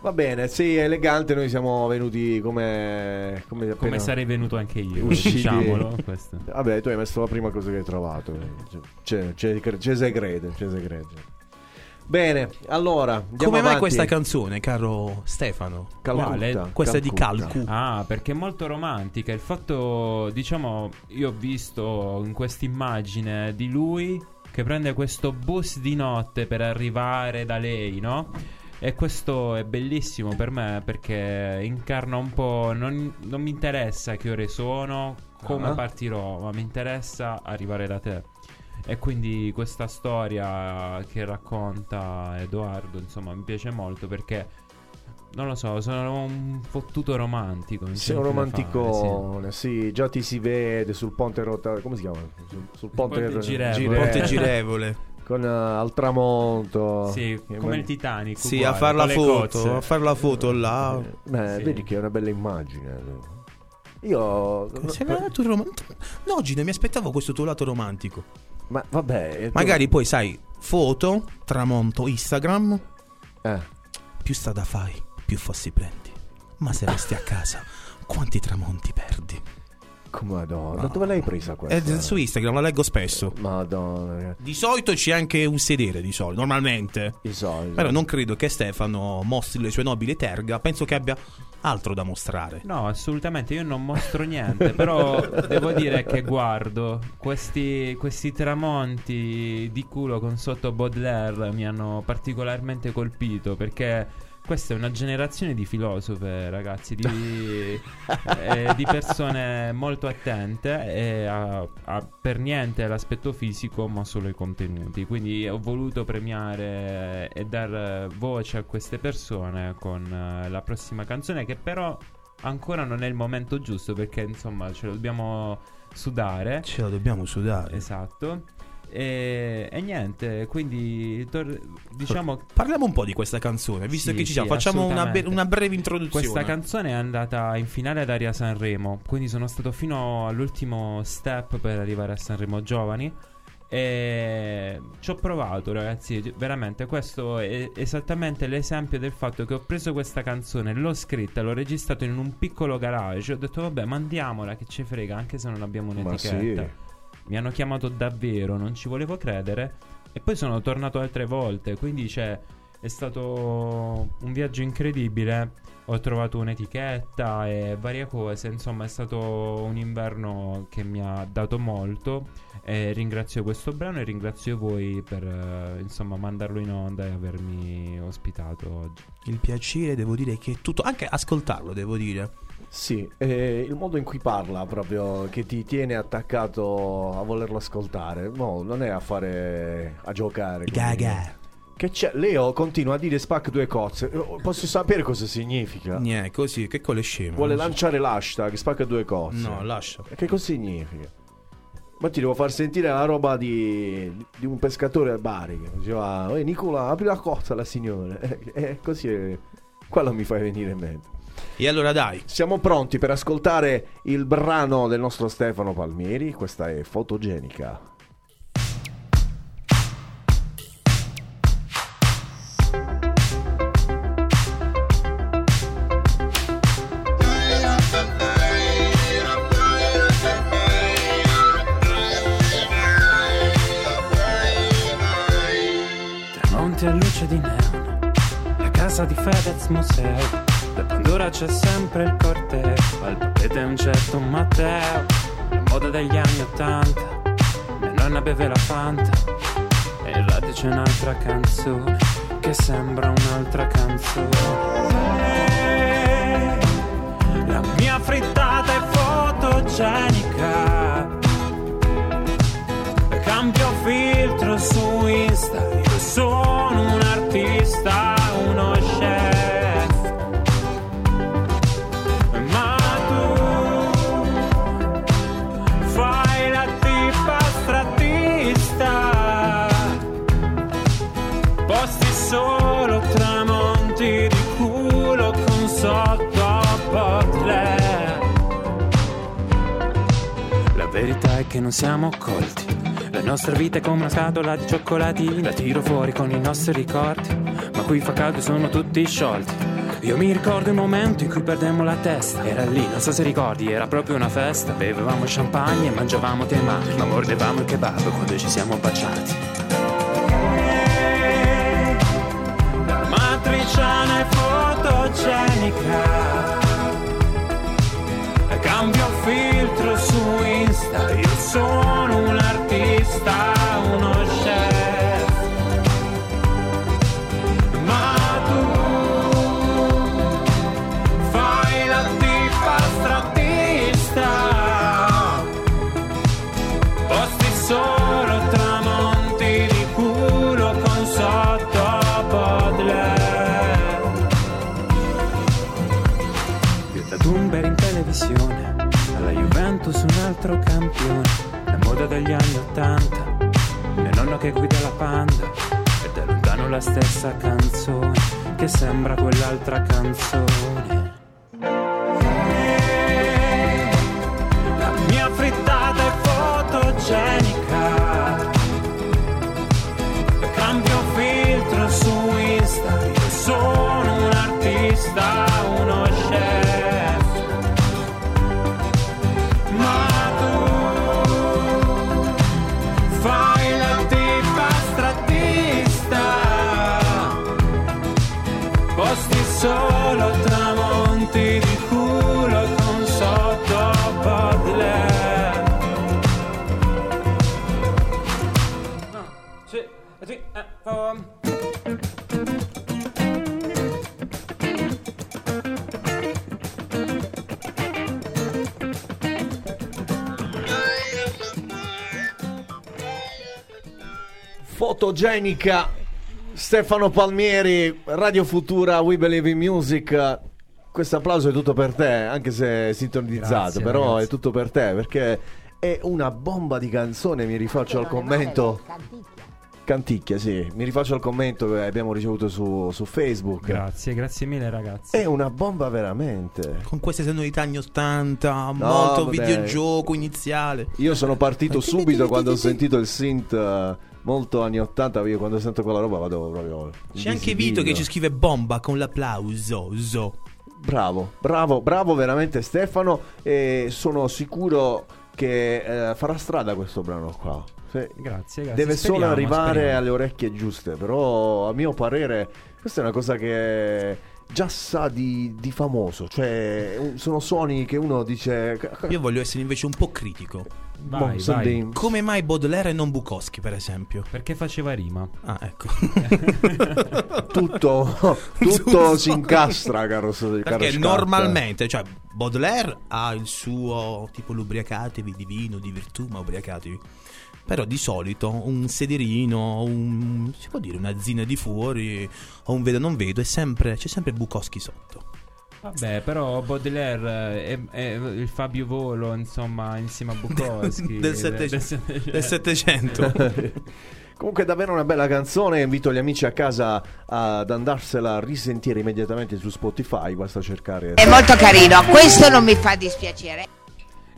Va bene, sì, elegante, noi siamo venuti come... Come, come appena sarei venuto anche io, usciti- diciamolo questo. Vabbè, tu hai messo la prima cosa che hai trovato. C'è, c'è, c'è, c'è se crede, c'è se crede. Bene, allora, andiamo Come mai questa canzone, caro Stefano? Calcutta, Quale? Questa è di Calcutta. Calcu. Ah, perché è molto romantica. Il fatto, diciamo, io ho visto in quest'immagine di lui che prende questo bus di notte per arrivare da lei, no? E questo è bellissimo per me perché incarna un po'. Non, non mi interessa che ore sono, come Ah. partirò, ma mi interessa arrivare da te. E quindi questa storia che racconta Edoardo, insomma, mi piace molto perché non lo so, sono un fottuto romantico. Sei un come fare, romanticone, sì. già ti si vede sul ponte rota, come si chiama? Sul, sul ponte, ponte girevole. girevole. Ponte girevole. Con eh, al tramonto. Sì, come man- il Titanic. Sì, uguale, a far la foto, cozze. a far la foto là. Beh, Sì. vedi che è una bella immagine. Io Sei venuto rom- No, oggi non mi aspettavo questo tuo lato romantico. Ma vabbè, tu- Magari poi sai, foto, tramonto, Instagram. eh, Più strada fai, più fossi prendi. Ma se resti a casa, quanti tramonti perdi? Madonna, da dove l'hai presa questa? È su Instagram, la leggo spesso. Madonna. Di solito c'è anche un sedere, di solito, normalmente. Di solito. Però non credo che Stefano mostri le sue nobili terga, penso che abbia altro da mostrare. No, assolutamente, io non mostro niente, però devo dire che guardo questi, questi tramonti di culo con sotto Baudelaire mi hanno particolarmente colpito perché questa è una generazione di filosofe, ragazzi, di, eh, di persone molto attente e a, a per niente l'aspetto fisico, ma solo i contenuti. Quindi ho voluto premiare e dar voce a queste persone con eh, la prossima canzone, che però ancora non è il momento giusto perché insomma ce lo dobbiamo sudare. Ce la dobbiamo sudare. Esatto. E, e niente, quindi tor- diciamo Parliamo un po' di questa canzone, visto Sì, che ci siamo, sì, facciamo una, be- una breve introduzione. Questa canzone è andata in finale ad Aria Sanremo, quindi sono stato fino all'ultimo step per arrivare a Sanremo Giovani. E ci ho provato, ragazzi. Veramente, questo è esattamente l'esempio del fatto che ho preso questa canzone, l'ho scritta, l'ho registrata in un piccolo garage. Ho detto, vabbè, mandiamola che ci frega, anche se non abbiamo Ma un'etichetta. Mi hanno chiamato davvero, non ci volevo credere. E poi sono tornato altre volte. Quindi c'è. È stato un viaggio incredibile. Ho trovato un'etichetta e varie cose. Insomma, è stato un inverno che mi ha dato molto. E ringrazio questo brano e ringrazio voi per eh, insomma mandarlo in onda e avermi ospitato oggi. Il piacere, devo dire, che è tutto. Anche ascoltarlo, devo dire. Sì, eh, il modo in cui parla proprio che ti tiene attaccato a volerlo ascoltare. No, non è a fare a giocare. Gaga. Che c'è? Leo continua a dire spac due cozze. Eh, Posso sapere cosa significa? Niente, così, che con le sceme. Vuole lanciare l'hashtag spac due cozze. No, lascia. Che cosa significa? Ma ti devo far sentire la roba di, di un pescatore a Bari che diceva Ehi Nicola apri la cozza alla signora e e così quello mi fai venire in mente E allora dai, siamo pronti per ascoltare il brano del nostro Stefano Palmieri. Questa è Fotogenica. Tramonti a luce di neon, la casa di Fedez Museo. Pandora c'è sempre il corteo, al papete un certo Matteo. La moda degli anni Ottanta, mia nonna beve la Fanta. E in radio c'è un'altra canzone, che sembra un'altra canzone. La mia frittata è fotogenica. Cambio filtro su Insta, è che non siamo colti. La nostra vita è come una scatola di cioccolati. La tiro fuori con i nostri ricordi. Ma qui fa caldo e sono tutti sciolti. Io mi ricordo il momento in cui perdemmo la testa. Era lì, non so se ricordi, era proprio una festa. Bevevamo champagne e mangiavamo temaki. Ma mordevamo il kebab quando ci siamo baciati. La matriciana è fotogenica. Insta, io sono degli anni Ottanta, mio nonno che guida la panda, e da lontano la stessa canzone, che sembra quell'altra canzone. Fotogenica Stefano Palmieri, Radio Futura, We Believe in Music. Questo applauso è tutto per te, anche se è sintonizzato, Grazie, però ragazzi. è tutto per te perché è una bomba di canzone. Mi rifaccio al commento. Canticchia, sì, mi rifaccio al commento che abbiamo ricevuto su, su Facebook. Grazie, grazie mille ragazzi. È una bomba veramente. Con queste sonorità anni 80, molto vabbè. videogioco iniziale. Io sono partito subito quando ho sentito il synth molto anni 80. Io quando sento quella roba vado proprio. C'è anche. Vito che ci scrive bomba con l'applauso. zo. Bravo, bravo, bravo veramente Stefano. E sono sicuro che eh, farà strada questo brano qua. Sì. Grazie, grazie. Deve solo Speriamo, arrivare speriamo. alle orecchie giuste. Però, a mio parere, questa è una cosa che già sa di, di famoso. Cioè, sono suoni che uno dice. Io voglio essere invece un po' critico. Vai, Boh, vai. Come mai Baudelaire e non Bukowski, per esempio? Perché faceva rima. Ah, ecco. tutto, tutto si incastra, caro, caro Perché Scarpa. normalmente, cioè, Baudelaire ha il suo tipo l'ubriacatevi di vino, di virtù, ma ubriacatevi. Però di solito un sederino, un, si può dire una zina di fuori, o un vedo non vedo, è sempre, c'è sempre Bukowski sotto. Vabbè, però Baudelaire è, è il Fabio Volo, insomma, insieme a Bukowski. Del Settecento. Del Settecento. Comunque davvero una bella canzone, invito gli amici a casa ad andarsela a risentire immediatamente su Spotify, basta cercare... È molto carino, questo non mi fa dispiacere.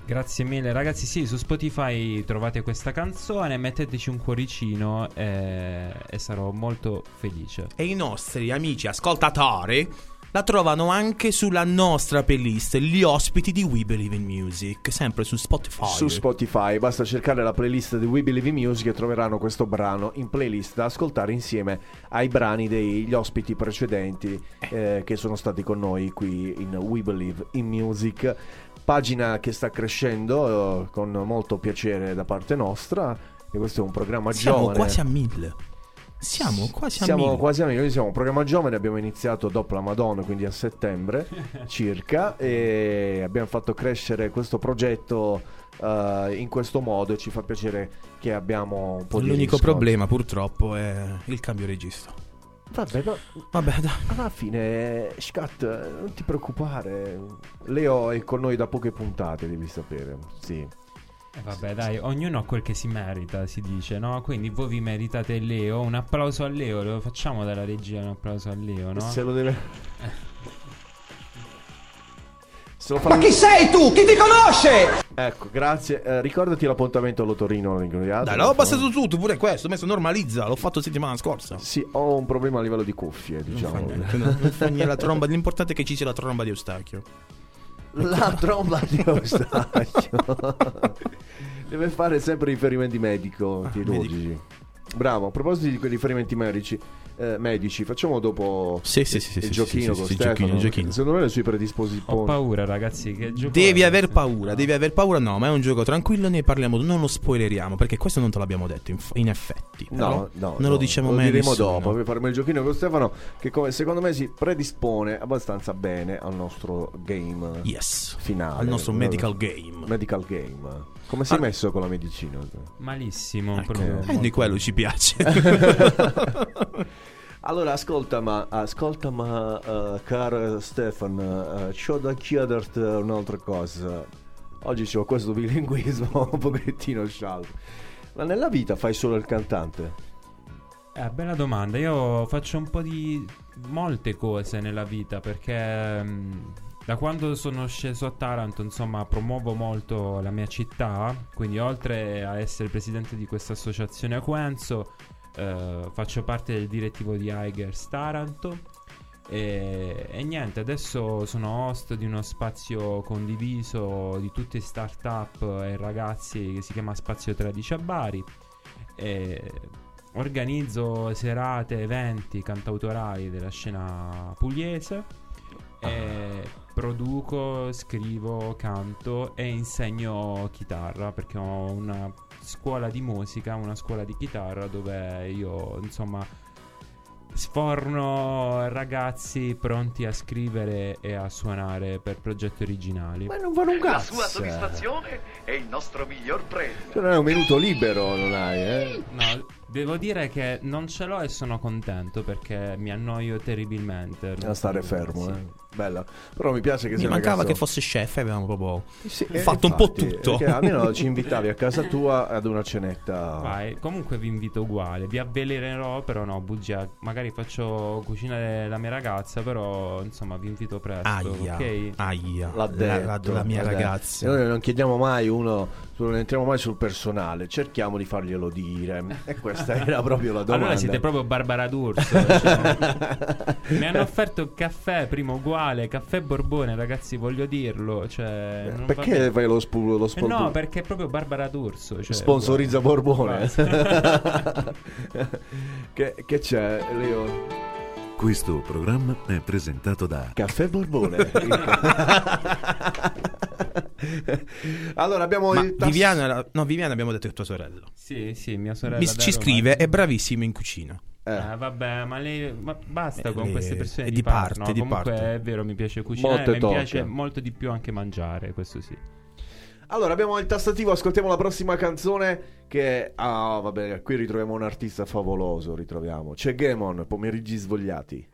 Grazie mille ragazzi, sì, su Spotify trovate questa canzone, metteteci un cuoricino e, e sarò molto felice. E i nostri amici ascoltatori la trovano anche sulla nostra playlist, gli ospiti di We Believe in Music, sempre su Spotify. Su Spotify, basta cercare la playlist di We Believe in Music e troveranno questo brano in playlist da ascoltare insieme ai brani degli ospiti precedenti eh, che sono stati con noi qui in We Believe in Music. Pagina che sta crescendo eh, con molto piacere da parte nostra. E questo è un programma Siamo giovane. quasi a mille. Siamo quasi Siamo mille. quasi amici, noi siamo un programma giovane, abbiamo iniziato dopo la Madonna, quindi a settembre circa, e abbiamo fatto crescere questo progetto eh, in questo modo e ci fa piacere che abbiamo un po' di L'unico problema purtroppo è il cambio registro. Vabbè, ma Vabbè, dai. alla fine, Scat, non ti preoccupare. Leo è con noi da poche puntate, devi sapere. Sì. E vabbè, dai, ognuno ha quel che si merita, si dice, no? Quindi voi vi meritate Leo, un applauso a Leo, lo facciamo dalla regia un applauso a Leo, no? Se lo deve. Se lo Ma chi sei tu? Chi ti conosce? Ecco, grazie. Eh, ricordati l'appuntamento all'Otorino. Dai, l'avevo passato tutto, pure questo. Ho messo normalizza, l'ho fatto settimana scorsa. Sì, ho un problema a livello di cuffie, diciamo. Non fa niente, no, non fa niente la tromba. L'importante è che ci sia la tromba di Eustachio. La tromba di Eustachio. Deve fare sempre riferimenti medico, chirurgici. Bravo, a proposito di quei riferimenti medici, eh, medici facciamo dopo Sì, sì, il, sì, il sì, giochino sì, con sì, Stefano. giochino, giochino. Secondo me le sue predisposizioni. Ho paura, ragazzi, che gioco Devi aver paura, devi aver paura. No, ma è un gioco tranquillo. Ne parliamo, non lo spoileriamo. Perché questo non te l'abbiamo detto. In, in effetti, No, Però no, non no, lo diciamo lo mai. a diremo nessuno. dopo. Poi faremo il giochino con Stefano, che come secondo me si predispone abbastanza bene al nostro game Yes. finale. Al nostro medical game. Medical game. Come sei Ah. messo con la medicina? Malissimo, Ecco, eh, di quello ci piace. Allora, ascolta, ma, ascolta, ma eh, caro Stefan, eh, c'ho da chiederti un'altra cosa. Oggi c'ho questo bilinguismo un pochettino scialbo. Ma nella vita fai solo il cantante? Eh, bella domanda. Io faccio un po' di molte cose nella vita perché mm, da quando sono sceso a Taranto, insomma, promuovo molto la mia città. Quindi, oltre a essere presidente di questa associazione a Eh, faccio parte del direttivo di Eigers Taranto. E, e niente, adesso sono host di uno spazio condiviso di tutte start-up e ragazzi che si chiama Spazio 13 a Bari. E organizzo serate, eventi cantautorali della scena pugliese. E produco, scrivo, canto e insegno chitarra perché ho una scuola di musica, una scuola di chitarra dove io insomma sforno ragazzi pronti a scrivere e a suonare per progetti originali. Ma non vanno un La cazzo. sua soddisfazione è il nostro miglior premio. Cioè, non è un minuto libero, non hai, eh? No, devo dire che non ce l'ho e sono contento perché mi annoio terribilmente. A stare fermo, eh. Bella. Però mi piace che Mi sia mancava ragazzo- che fosse chef e avevamo proprio Sì, eh, fatto un po' infatti, tutto. Perché almeno ci invitavi a casa tua ad una cenetta. Vai, comunque vi invito uguale. Vi avvelenerò, però no, bugia. Magari faccio cucinare la mia ragazza, però insomma vi invito presto. Aia, ok? aia. L'ha La- la- detto, la mia l'ha detto. ragazza. Noi non chiediamo mai uno, non entriamo mai sul personale, cerchiamo di farglielo dire. E questa era proprio la domanda. Allora siete proprio Barbara D'Urso. cioè. Mi hanno offerto il caffè, prima uguale, caffè Borbone, ragazzi, voglio dirlo. Cioè, non va Perché bene. fai lo spulo? Lo Eh spol- no, perché è proprio Barbara D'Urso. Cioè, Sponsorizza Borbone. Che, che c'è, Leo? Questo programma è presentato da Caffè Borbone. allora abbiamo Ma il tasto- Viviana, era- no, Viviana abbiamo detto che è tua sorella. Sì, sì, mia sorella. Mi- da ci Roma. scrive, è bravissima in cucina. Eh, vabbè, ma lei ma basta Eh, con queste persone è di, parte. parte, no? di Comunque parte. è vero, mi piace cucinare, Molte ma mi tocche. piace molto di più anche mangiare, questo sì. Allora abbiamo il tastativo, ascoltiamo la prossima canzone che... Ah, vabbè, qui ritroviamo un artista favoloso, ritroviamo. C'è Gemon, Pomeriggi Svogliati.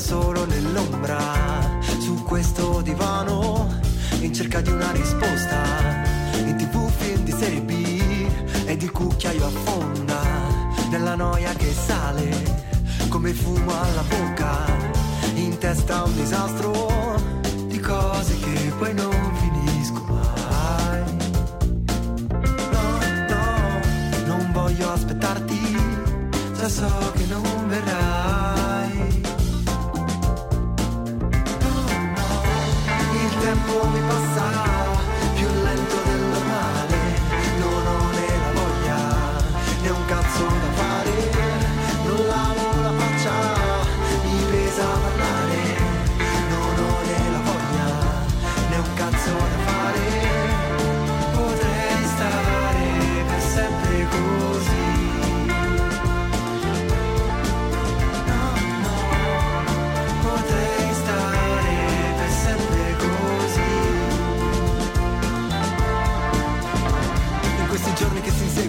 Solo nell'ombra, su questo divano, in cerca di una risposta. In tv film di serie B ed il cucchiaio affonda, nella noia che sale, come fumo alla bocca, in testa un disastro di cose che poi non finisco mai. No, no, non voglio aspettarti già so che non verrai.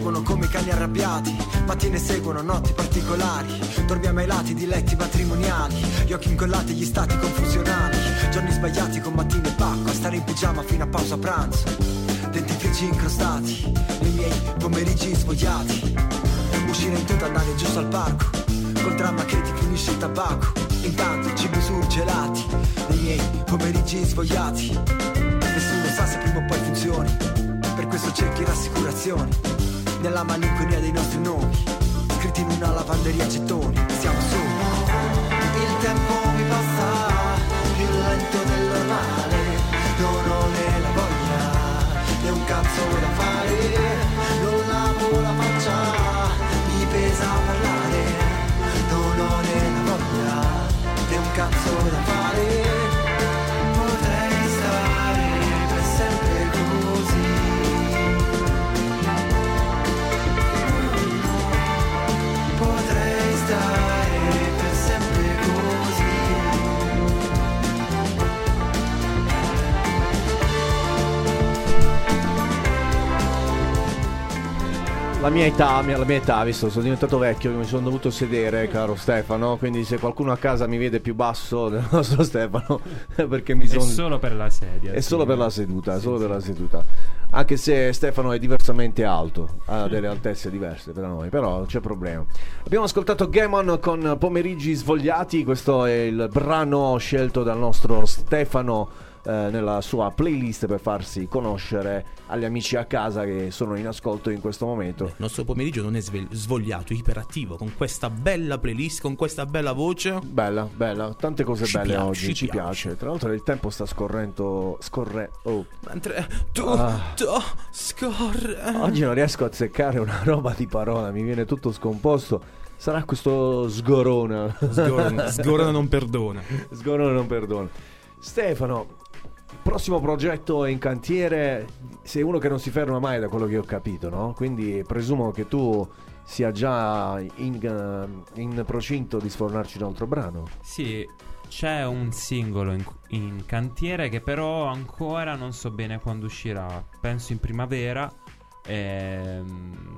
Inseguono come cani arrabbiati, mattine seguono notti particolari. Dormiamo ai lati di letti matrimoniali, gli occhi incollati, gli stati confusionali. Giorni sbagliati con mattine pacco, a stare in pigiama fino a pausa pranzo. Dentifrici incrostati, nei miei pomeriggi svogliati. Uscire in tuta, andare giusto al parco, col dramma che ti finisce il tabacco. Intanto cibi surgelati, nei miei pomeriggi svogliati. Nessuno sa se prima o poi funzioni, per questo cerchi rassicurazioni. Nella malinconia dei nostri nomi, scritti in una lavanderia a gettoni. Siamo soli. Il tempo mi passa più lento del normale, non ho né la voglia né un cazzo da fare, La mia età, la mia età, visto, sono diventato vecchio, mi sono dovuto sedere, caro Stefano, quindi se qualcuno a casa mi vede più basso del nostro Stefano, è perché mi È sono... solo per la sedia. È sì. solo per la seduta, è solo per la seduta. Anche se Stefano è diversamente alto, ha delle altezze diverse per noi, però non c'è problema. Abbiamo ascoltato Gamon con Pomeriggi Svogliati, questo è il brano scelto dal nostro Stefano eh, nella sua playlist per farsi conoscere agli amici a casa che sono in ascolto in questo momento. Il nostro pomeriggio non è sve- svogliato, iperattivo, con questa bella playlist, con questa bella voce. Bella, bella, tante cose Ci belle piace, oggi, ci ci piace. piace. Tra l'altro il tempo sta scorrendo, scorre... Oh. Mentre tu, Ah. scorre. Oggi non riesco a azzeccare una roba di parola, mi viene tutto scomposto. Sarà questo sgorona. Sgorona, sgorona non perdona. Sgorona non perdona. Stefano, prossimo progetto in cantiere, sei uno che non si ferma mai da quello che ho capito, no? Quindi presumo che tu sia già in, eh, in procinto di sfornarci un altro brano. Sì, c'è un singolo in, in cantiere che però ancora non so bene quando uscirà. Penso in primavera. Ehm,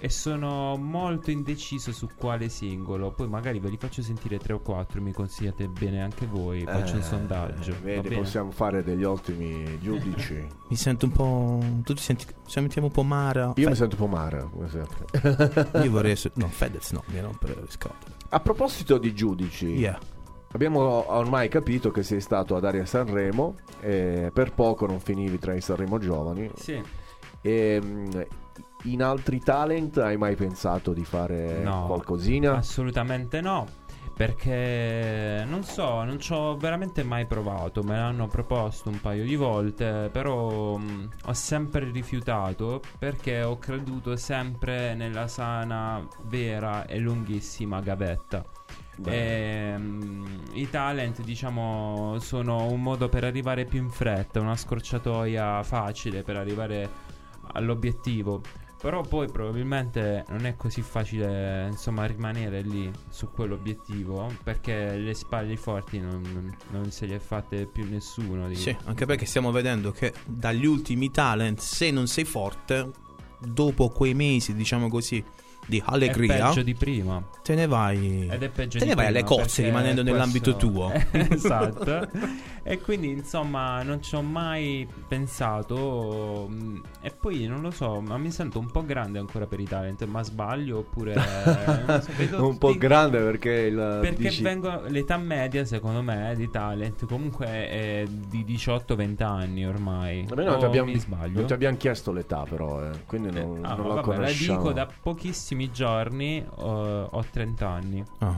e sono molto indeciso su quale singolo. Poi magari ve li faccio sentire tre o quattro. Mi consigliate bene anche voi. Faccio un Eh, sondaggio. va Vedi, bene? possiamo fare degli ottimi giudici. Mi sento un po'. Tu ti senti. Ci mettiamo un po' Mara. Io mi sento un po' mare, come sempre. Io vorrei. essere- No, Fedez no, mi rompere le scatole. A proposito di giudici, Yeah. abbiamo ormai capito che sei stato ad Aria Sanremo e per poco non finivi tra i Sanremo giovani. Sì. E, in altri talent hai mai pensato di fare No, qualcosina? Assolutamente no. Perché non so, non ci ho veramente mai provato. Me l'hanno proposto un paio di volte. Però mh, ho sempre rifiutato. Perché ho creduto sempre nella sana, vera e lunghissima gavetta. E, mh, I talent, diciamo, sono un modo per arrivare più in fretta, una scorciatoia facile per arrivare all'obiettivo. Però poi probabilmente non è così facile, insomma, rimanere lì su quell'obiettivo perché le spalle forti non, non- se le è fatte più nessuno. di- Sì, anche perché stiamo vedendo che dagli ultimi talent, se non sei forte, dopo quei mesi, diciamo così, di allegria, È peggio di prima. te ne vai. Ed è peggio te di ne vai alle cozze rimanendo questo- nell'ambito tuo. esatto. e quindi, insomma, non ci ho mai pensato. mh, E poi non lo so, ma mi sento un po' grande ancora per i talent. Ma sbaglio oppure. non so, un po' grande perché il Perché dici- vengo- l'età media, secondo me, di talent comunque è di 18-20 anni ormai. Vabbè, non, O ti abbiamo, mi sbaglio? non ti abbiamo chiesto l'età però, eh, quindi non, Ah, non la vabbè, la conosciamo. dico da pochissimi giorni, ho, ho 30 anni. Ah.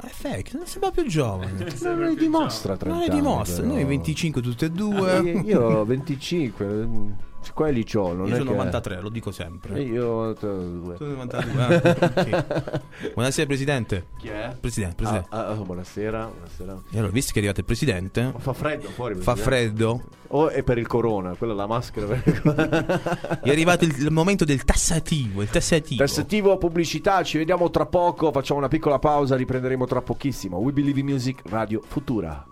È fake, non sembra più giovane. Non le dimostra 30 Non le anni, dimostra. però. Noi 25 tutte e Ah, due. io, io ho 25, mm, quelli c'ho, non Io è sono che- 93, lo dico sempre. E io 92. Tu 92. ah, ok. Buonasera Presidente. Chi è? Presidente, Presidente. Ah, ah, buonasera, buonasera. E allora, visto che è arrivato il Presidente, Fa freddo fuori. fa Presidente. freddo, O è per il corona, quella è la maschera. per- è arrivato il, il momento del tassativo, il tassativo. Tassativo pubblicità, ci vediamo tra poco, facciamo una piccola pausa, riprenderemo tra pochissimo. We Believe in Music, Radio Futura.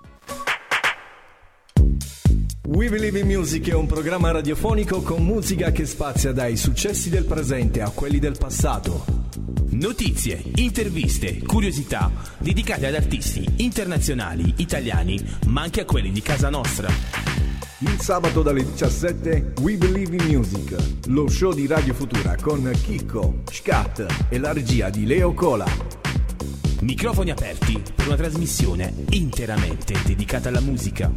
We Believe in Music è un programma radiofonico con musica che spazia dai successi del presente a quelli del passato. Notizie, interviste, curiosità dedicate ad artisti internazionali, italiani, ma anche a quelli di casa nostra. Il sabato dalle 17 We Believe in Music, lo show di Radio Futura con Chicco, Scat e la regia di Leo Cola. Microfoni aperti per una trasmissione interamente dedicata alla musica.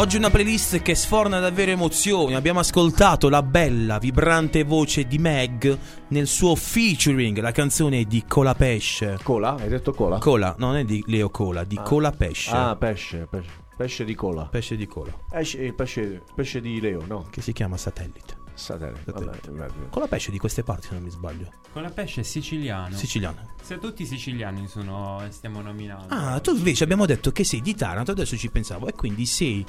Oggi una playlist che sforna davvero emozioni. Abbiamo ascoltato la bella, vibrante voce di Meg nel suo featuring, la canzone di Colapesce. Cola? Hai detto cola? Cola, no, non è di Leo Cola, di Ah. Colapesce. Ah, pesce, pesce. Pesce di cola. Pesce di cola. Esce- il pesce, pesce di Leo, no? Che si chiama Satellite. Satellite. Vabbè, vabbè. Colapesce di queste parti, se non mi sbaglio. Con la pesce è siciliano. Siciliano. Se tutti i siciliani sono, stiamo nominando. Ah, tu invece abbiamo detto che sei di Taranto, adesso ci pensavo, e quindi sei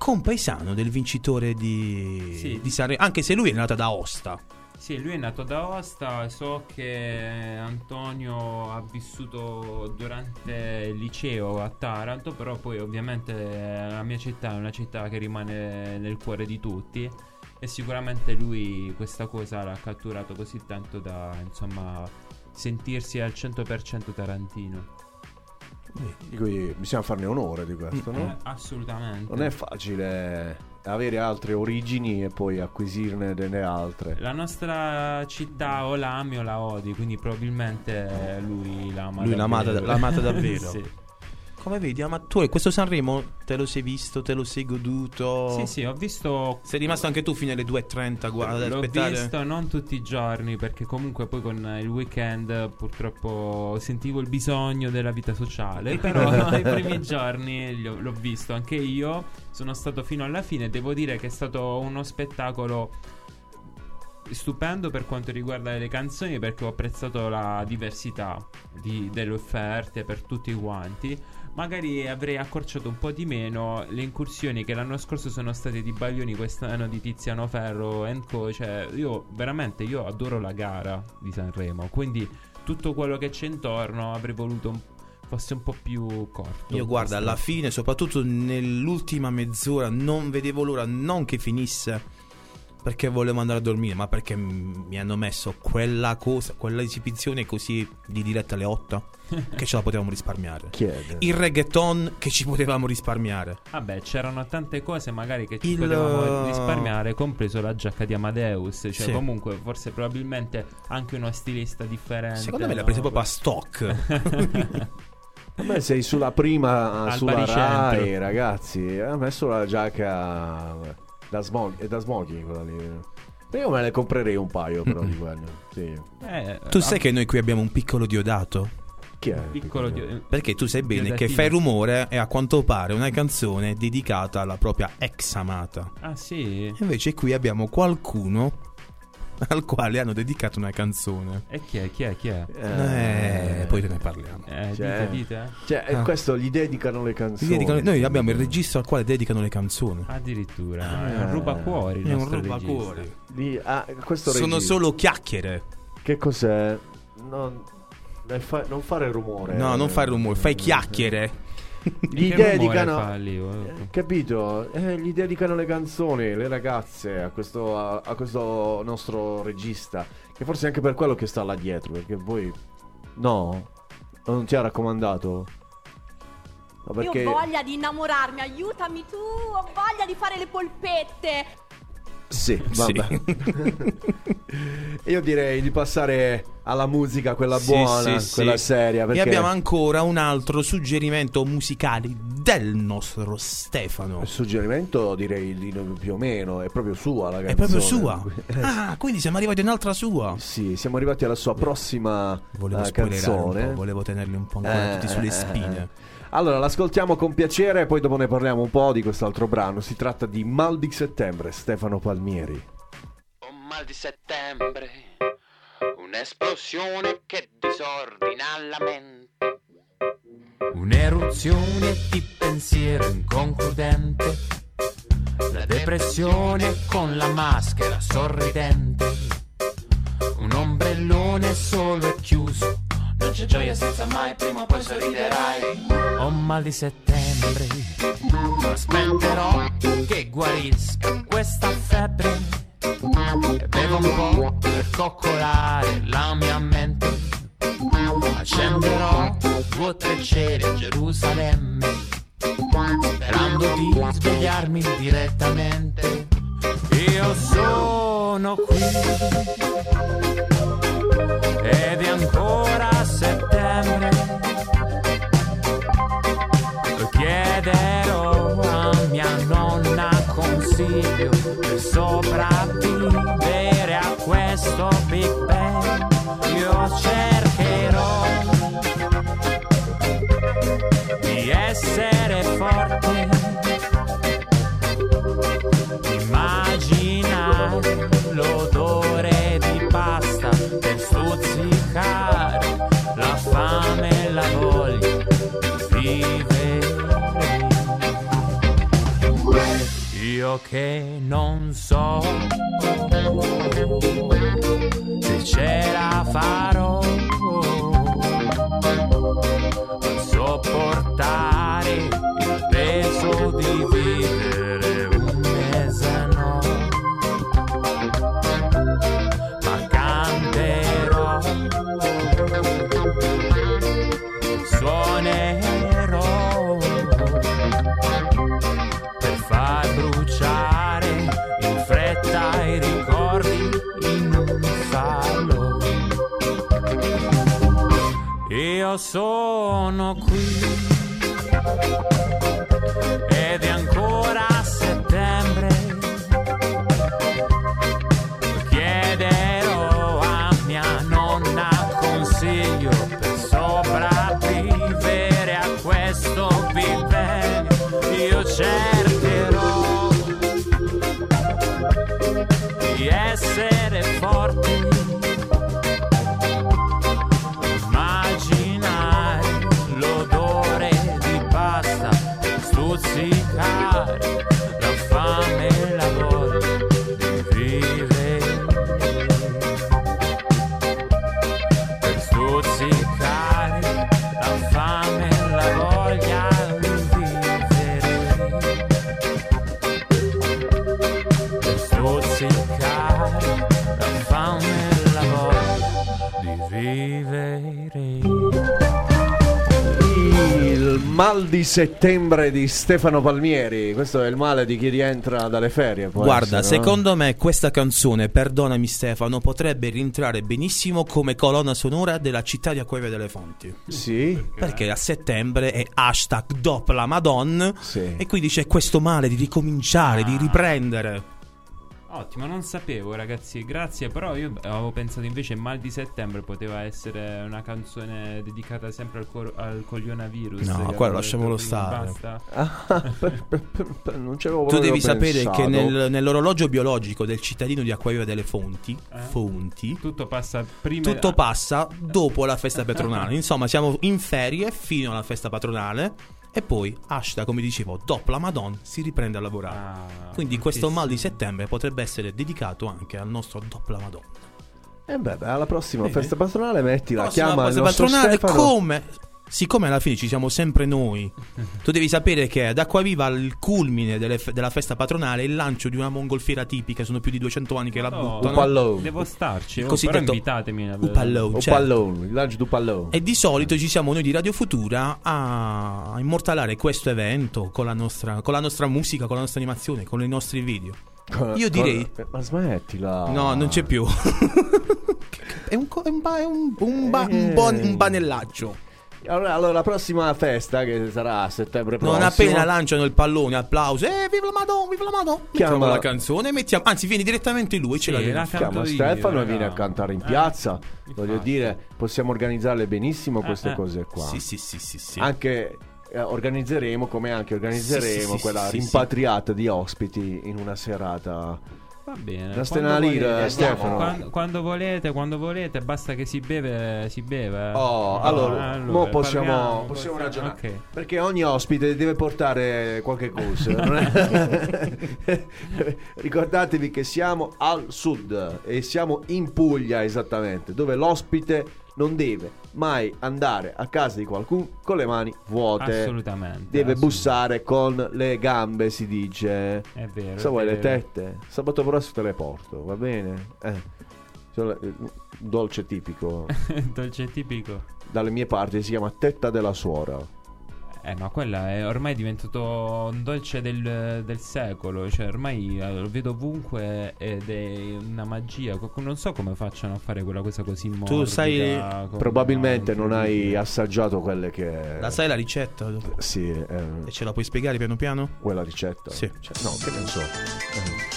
compaesano del vincitore di, Sì. di Sanremo, anche se lui è nato da Osta. Sì, lui è nato da Aosta. So che Antonio ha vissuto durante il liceo a Taranto. Però, poi, ovviamente, la mia città è una città che rimane nel cuore di tutti. E sicuramente lui questa cosa l'ha catturato così tanto da insomma sentirsi al 100% tarantino. Di cui bisogna farne onore di questo, Eh, no? assolutamente. Non è facile avere altre origini e poi acquisirne delle altre. La nostra città o la ami o la odi, quindi probabilmente lui la ama Lui l'ha amata- davvero. l'ha amata davvero. sì. Come vedi, ma tu questo Sanremo te lo sei visto, te lo sei goduto? Sì, sì, ho visto. Sei rimasto anche tu fino alle 2.30 guarda, L'ho aspettare. visto non tutti i giorni perché comunque poi con il weekend purtroppo sentivo il bisogno della vita sociale. Però i primi giorni ho- l'ho visto anche io. Sono stato fino alla fine. Devo dire che è stato uno spettacolo stupendo per quanto riguarda le canzoni perché ho apprezzato la diversità di- delle offerte per tutti quanti. Magari avrei accorciato un po' di meno le incursioni che l'anno scorso sono state di Baglioni, quest'anno di Tiziano Ferro and Co. Cioè, io veramente io adoro la gara di Sanremo. Quindi tutto quello che c'è intorno avrei voluto un- fosse un po' più corto. Io guarda, alla fine, soprattutto nell'ultima mezz'ora, non vedevo l'ora non che finisse perché volevo andare a dormire, ma perché mi hanno messo quella cosa, quella esibizione così di diretta alle 8 che ce la potevamo risparmiare. Chiede. Il reggaeton che ci potevamo risparmiare. Vabbè, c'erano tante cose magari che ci Il- potevamo risparmiare, compreso la giacca di Amadeus. Cioè, Sì. comunque, forse probabilmente anche uno stilista differente. Secondo me l'ha no? presa proprio a stock. A me sei sulla prima, Al sulla. Rai, ragazzi. Ha messo la giacca da, smog- è da smoking quella lì. Io me ne comprerei un paio però di quelle. Sì. Eh, tu sai che noi qui abbiamo un piccolo diodato? Chi è? Piccolo dio- Perché tu sai bene che. Fai Rumore è a quanto pare una canzone dedicata alla propria ex amata. Ah, sì? Invece qui abbiamo qualcuno al quale hanno dedicato una canzone. E chi è? Chi è? Chi è? Eh, poi te ne parliamo. Eh, Cioè, dite, dite. Cioè, Ah. questo gli dedicano le canzoni. Dedicano- noi abbiamo il registro al quale dedicano le canzoni. Addirittura. Eh. È un rubacuori. È un rubacuori. Di- ah, questo Sono regista. solo chiacchiere. Che cos'è? Non, non fa- non fare rumore. No, non fai rumore, fai chiacchiere. Gli dedicano. fa lì? Eh, capito? Eh, gli dedicano le canzoni, le ragazze a questo, a, a questo nostro regista. Che forse è anche per quello che sta là dietro. Perché voi. No? Non ti ha raccomandato? Ma perché. Io ho voglia di innamorarmi, aiutami tu, ho voglia di fare le polpette. Sì, vabbè. Io direi di passare alla musica, quella Sì, buona, sì, quella sì. seria. Perché E abbiamo ancora un altro suggerimento musicale del nostro Stefano. il suggerimento direi di più o meno, è proprio sua la canzone. È proprio sua. Ah, quindi siamo arrivati a un'altra sua. Sì, siamo arrivati alla sua prossima Volevo eh, spoilerare un canzone. po', volevo tenerli un po' ancora Eh, tutti sulle eh, spine. eh. Allora, l'ascoltiamo con piacere e poi dopo ne parliamo un po' di quest'altro brano. Si tratta di Mal di settembre, Stefano Palmieri. Un mal di settembre, un'esplosione che disordina la mente. Un'eruzione di pensiero inconcludente, la depressione con la maschera sorridente, un ombrellone solo c'è gioia senza mai, prima o poi sorriderai. Ho mal di settembre, aspetterò che guarisca questa febbre e bevo un po' per coccolare la mia mente. Accenderò due o tre cere a Gerusalemme, sperando di svegliarmi direttamente. Io sono qui sempre. Lo chiederò a mia nonna consiglio per sopravvivere a questo Big Bang. Io cercherò di essere forte. Immagino immaginare l'odore di pasta per stuzzicare la fame e la voglia di vivere. Io che non so se ce la farò a sopportare il peso di vivere sono qui di settembre di Stefano Palmieri. Questo è il male di chi rientra dalle ferie. Guarda, essere, no? secondo me questa canzone, perdonami Stefano, potrebbe rientrare benissimo come colonna sonora della città di Acquavia delle Fonti. Sì. Perché a settembre è hashtag dopo la Madonna Sì. e quindi c'è questo male di ricominciare, di riprendere. Ottimo, non sapevo ragazzi, grazie, però io avevo pensato invece Mal di settembre poteva essere una canzone dedicata sempre al, cor- al coglionavirus. No, avevo lasciamolo stare. basta. Ah, per- per- per- non ci avevo Tu devi sapere pensato. che nel- nell'orologio biologico del cittadino di Acquavia delle Fonti, Eh? Fonti, Tutto passa prima tutto passa dopo la festa patronale. Insomma, siamo in ferie fino alla festa patronale. E poi, hashtag, come dicevo, dopo la Madonna si riprende a lavorare. Ah, Quindi questo mal di settembre potrebbe essere dedicato anche al nostro dopo la Madonna. E beh, beh, alla prossima Vedi? festa patronale mettila, Prossima chiama il festa nostro patronale Stefano. come siccome alla fine ci siamo sempre noi tu devi sapere che ad Acquaviva il culmine delle fe- della festa patronale è il lancio di una mongolfiera tipica sono più di 200 anni che la No, buttano pallone. Devo starci, Il oh, però invitatemi. Upallone, certo. pallone, il lancio du pallone. e di solito ci siamo noi di Radio Futura a immortalare questo evento con la nostra, con la nostra musica, con la nostra animazione, con i nostri video. Io direi- eh, Ma smettila. No, non c'è più. è un, co- è un, ba- è un, un ba- un bon- un banellaggio. Allora, allora, la prossima festa che sarà a settembre prossimo. Non appena lanciano il pallone, applauso. Eh, viva la Madonna, viva la Madonna. Mettiamo Chiama- la canzone, mettiamo, anzi, viene direttamente lui. Ce Sì, la Chiama Stefano e viene a cantare in Eh, piazza. Voglio infatti. dire, possiamo organizzarle benissimo queste Eh, eh. cose qua. Sì, sì, sì, sì, sì. Anche eh, organizzeremo, come anche organizzeremo Sì, sì, sì, quella sì, sì, rimpatriata di ospiti in una serata. Va bene. Da quando stena lira, volete, Stefano. Quando, quando volete, quando volete, basta che si beve, si beve. Oh, No, allora, mo possiamo, parliamo, possiamo ragionare. ok. Perché ogni ospite deve portare qualche cosa. Ricordatevi che siamo al sud e siamo in Puglia esattamente, dove l'ospite non deve mai andare a casa di qualcuno con le mani vuote. Assolutamente. Deve assolutamente. bussare con le gambe, si dice. È vero. Se vuoi le tette, sabato prossimo te le porto, va bene? Eh. Eh, dolce tipico Dolce tipico. dalle mie parti si chiama tetta della suora. Eh, ma quella è ormai diventato un dolce del, del secolo. Cioè, ormai eh, lo vedo ovunque ed è una magia. Non so come facciano a fare quella cosa così morbida. sai- con- Probabilmente non hai assaggiato quelle che. La sai la ricetta? Sì, eh, E ce la puoi spiegare piano piano? quella ricetta. Sì. Cioè, no, che ne so. Eh.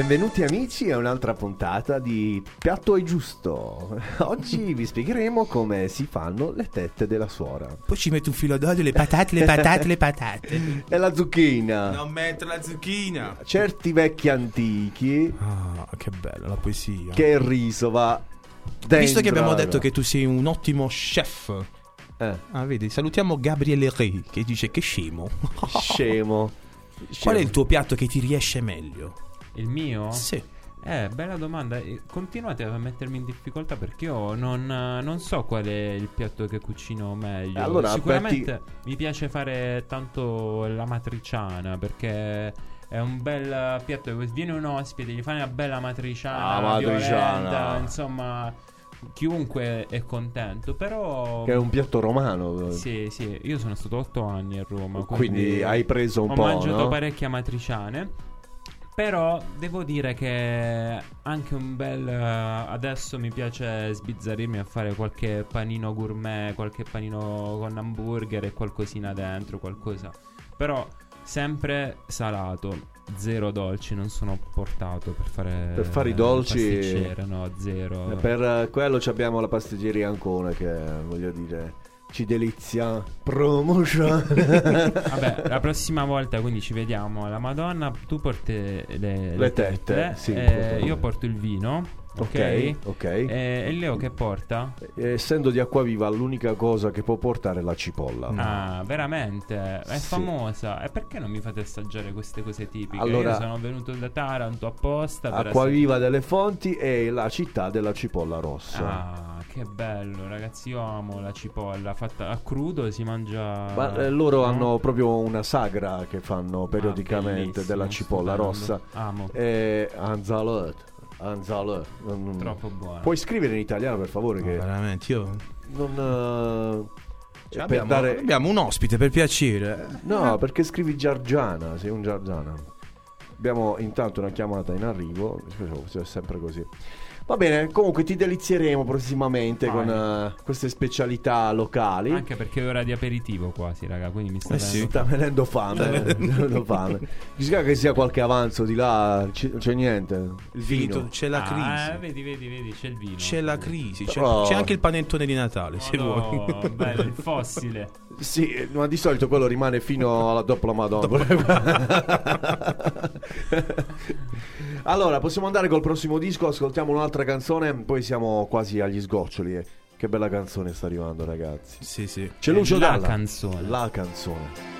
Benvenuti amici a un'altra puntata di Piatto è giusto. Oggi vi spiegheremo come si fanno le tette della suora. Poi ci metti un filo d'olio, le patate, le patate, le patate. E la zucchina. Non metto la zucchina. Certi vecchi antichi Ah, che bella la poesia. che il riso va dentro. Visto che abbiamo detto che tu sei un ottimo chef. Eh. Ah, vedi, salutiamo Gabriele Re che dice che scemo. Scemo. Qual è il tuo piatto che ti riesce meglio? Il mio? Sì. Eh, bella domanda. Continuate a mettermi in difficoltà perché io non, non so qual è il piatto che cucino meglio. Allora, Sicuramente aperti- mi piace fare tanto la matriciana perché è un bel piatto. Viene un ospite, gli fai una bella matriciana, Ah, matriciana. violenta, insomma, chiunque è contento. Però. Che è un piatto romano. Sì, sì, io sono stato otto anni a Roma. Quindi hai preso un ho po', mangiato no? parecchie amatriciane. Però devo dire che anche un bel. eh, adesso mi piace sbizzarrirmi a fare qualche panino gourmet, qualche panino con hamburger e qualcosina dentro, qualcosa. Però sempre salato, zero dolci. Non sono portato per fare. Per fare i dolci- no, zero. Per quello ci abbiamo la pasticceria Ancona che voglio dire ci delizia. Promotion. Vabbè, la prossima volta quindi ci vediamo alla Madonna. Tu porti le, le Le tette, sì, eh, porto- io porto il vino. Ok, Ok. Eh, e Leo che porta? Essendo di Acquaviva l'unica cosa che può portare è la cipolla. Ah, veramente? È Sì. famosa. E perché non mi fate assaggiare queste cose tipiche? Allora- Io sono venuto da Taranto apposta per Acquaviva delle Fonti è la città della cipolla rossa. Ah, che bello, ragazzi. Io amo la cipolla fatta a crudo. Si mangia. Ma eh, loro no? hanno proprio una sagra che fanno periodicamente bellissimo, della cipolla stupendo. rossa. Amo. E Anzalet. Anzalet. Non- Troppo buona. Puoi scrivere in italiano per favore? Che veramente, io. non. eh, per abbiamo, dare- abbiamo un ospite per piacere. No, perché scrivi Giargiana, sei un Giargiana. Abbiamo intanto una chiamata in arrivo, è sempre così. Va bene, comunque ti delizieremo prossimamente Vai. con eh, queste specialità locali. Anche perché è ora di aperitivo quasi, raga. Quindi mi sta Eh venendo sì, sta venendo fame. eh, venendo fame. Che sia qualche avanzo di là, c- c'è niente. Il vino. c'è la Ah, crisi. eh, vedi, vedi, vedi, c'è il vino. C'è la crisi, c'è, Oh. c'è anche il panettone di Natale, se Madò, vuoi. bello, il fossile. Sì, ma di solito quello rimane fino alla dopo la Madonna. allora, possiamo andare col prossimo disco, ascoltiamo un'altra canzone, poi siamo quasi agli sgoccioli. eh. Che bella canzone sta arrivando, ragazzi. Sì, sì. C'è Lucio la Dalla. canzone. La canzone.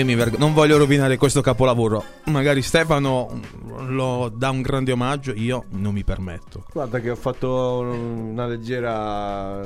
Io mi vergogno, non voglio rovinare questo capolavoro. Magari Stefano lo dà un grande omaggio, io non mi permetto. Guarda che ho fatto una leggera...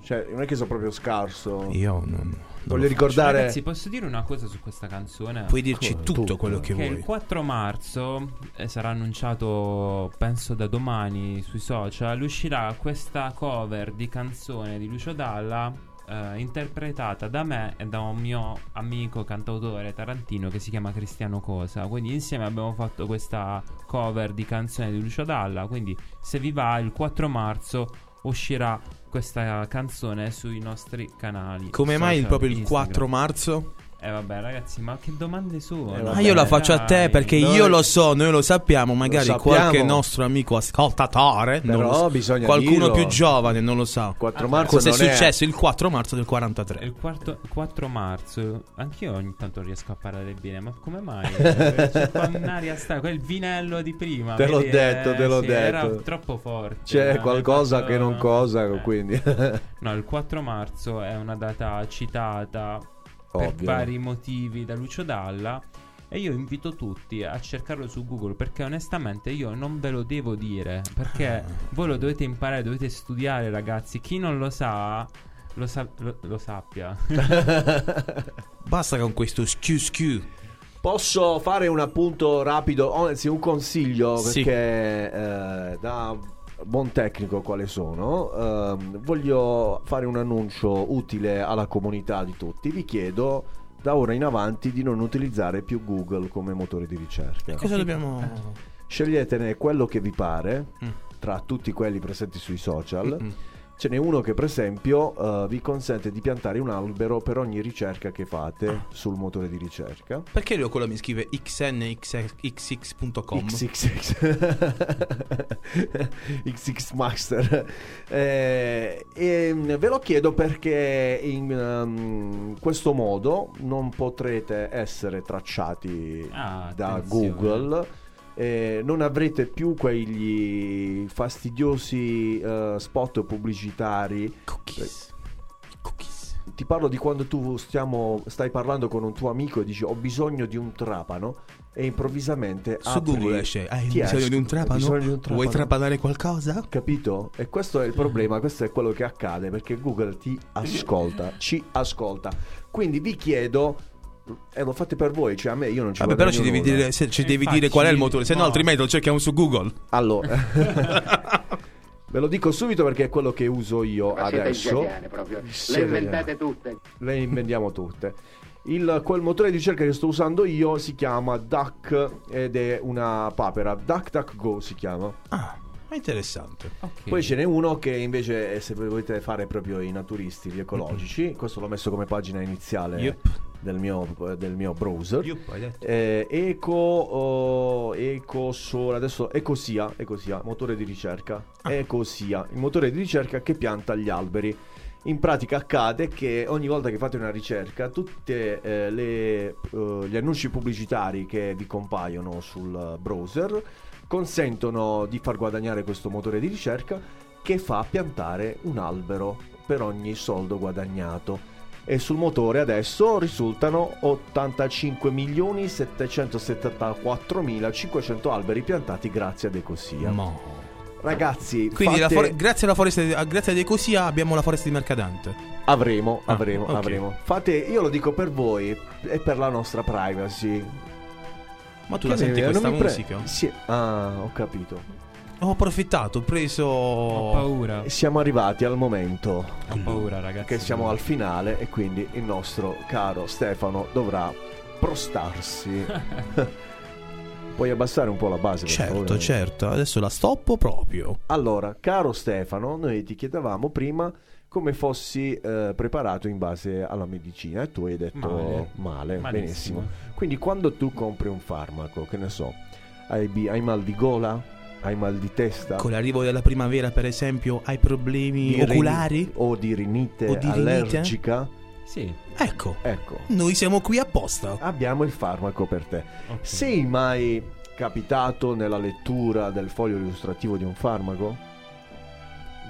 Cioè, non è che sono proprio scarso. Io non... Voglio ricordare... Ragazzi, posso dire una cosa su questa canzone? Puoi dirci tutto quello che Che vuoi. il 4 marzo eh, sarà annunciato, penso da domani sui social, uscirà questa cover di canzone di Lucio Dalla eh, interpretata da me e da un mio amico cantautore tarantino che si chiama Cristiano Cosa. Quindi insieme abbiamo fatto questa cover di canzone di Lucio Dalla. Quindi se vi va il 4 marzo uscirà questa canzone sui nostri canali. Come mai social, proprio il Instagram. 4 marzo? Eh vabbè ragazzi, ma che domande sono? Ma io la faccio a te dai. perché Noi- io lo so, noi lo sappiamo, magari sappiamo. qualche nostro amico ascoltatore, non Però lo so, bisogna qualcuno dirlo. più giovane non lo sa. 4 marzo Cosa è non è- successo il 4 marzo del 43? Il quarto- 4 marzo, anch'io ogni tanto riesco a parlare bene, ma come mai? C'è un'aria sta, quel vinello di prima. Te l'ho vedi, detto, eh, te l'ho sì, detto. Era troppo forte. C'è eh, qualcosa fatto- che non cosa, quindi... No, il 4 marzo è una data citata per Ovvio. vari motivi da Lucio Dalla. E io invito tutti a cercarlo su Google perché onestamente io non ve lo devo dire. Perché voi lo dovete imparare, dovete studiare, ragazzi. Chi non lo sa, lo, sa- lo- lo sappia. Basta con questo schiu. Posso fare un appunto rapido, o anzi un consiglio Sì. perché eh, da buon tecnico quale sono, ehm, voglio fare un annuncio utile alla comunità di tutti. Vi chiedo da ora in avanti di non utilizzare più Google come motore di ricerca. Cosa dobbiamo... Sceglietene quello che vi pare Mm. tra tutti quelli presenti sui social. Mm-mm. Ce n'è uno che per esempio eh, vi consente di piantare un albero per ogni ricerca che fate Ah. sul motore di ricerca. Perché lui quello mi scrive xnxx.com? XXX XX Master Eh, e mm, ve lo chiedo perché in um, questo modo non potrete essere tracciati Ah, da attenzione. Google eh, non avrete più quegli fastidiosi eh, spot pubblicitari Cookies. Cookies. ti parlo di quando tu stiamo, stai parlando con un tuo amico e dici ho bisogno di un trapano e improvvisamente Su apri- Google esce, hai bisogno esce, di un "Ho trapano? bisogno di un Vuoi trapanare qualcosa? Capito? E questo è il problema, questo è quello che accade perché Google ti ascolta, ci ascolta. Quindi vi chiedo, e lo fate per voi, cioè a me io non ci Vabbè, però ci devi nulla. dire, se- ci devi Infatti, dire qual è il motore, se no no. altrimenti lo cerchiamo su Google. Allora, ve lo dico subito perché è quello che uso io Ma adesso. Le inventate tutte. Le inventiamo tutte. Il, quel motore di ricerca che sto usando io si chiama Duck ed è una papera. DuckDuckGo si chiama. Ah, è interessante. Ok. Poi ce n'è uno che invece, eh, se volete fare proprio i naturisti, gli ecologici, questo l'ho messo come pagina iniziale Yup. del, mio, del mio browser. Yup, hai detto. Eh, eco, oh, eco Sole, adesso Ecosia, Ecosia, motore di ricerca. Ah. Ecosia, il motore di ricerca che pianta gli alberi. In pratica accade che ogni volta che fate una ricerca, tutti gli annunci pubblicitari che vi compaiono sul browser consentono di far guadagnare questo motore di ricerca che fa piantare un albero per ogni soldo guadagnato e sul motore adesso risultano 85 milioni 774 500 alberi piantati grazie ad Ecosia. Mo. Ragazzi, Quindi fate- for- grazie alla foresta di, a- grazie ad Ecosia abbiamo la foresta di Mercadante. avremo, Ah, avremo, ok. avremo. Fate, io lo dico per voi e per la nostra privacy. Ma tu Che la senti ne- questa non mi pre- musica? Sì, ah, ho capito. Ho approfittato, ho preso. Ho paura. Siamo arrivati al momento Ho paura, ragazzi. che siamo al finale e quindi il nostro caro Stefano dovrà prostarsi. Puoi abbassare un po' la base? Certo, favore? certo, adesso la stoppo proprio. Allora, caro Stefano, noi ti chiedevamo prima come fossi eh, preparato in base alla medicina e tu hai detto Male. male, benissimo. Quindi quando tu compri un farmaco, che ne so, hai, hai mal di gola, hai mal di testa, Con l'arrivo della primavera, per esempio, hai problemi di oculari? o di rinite O di rinite? Sì. Ecco, ecco, noi siamo qui apposta. abbiamo il farmaco per te. Sei mai capitato nella lettura del foglio illustrativo di un farmaco?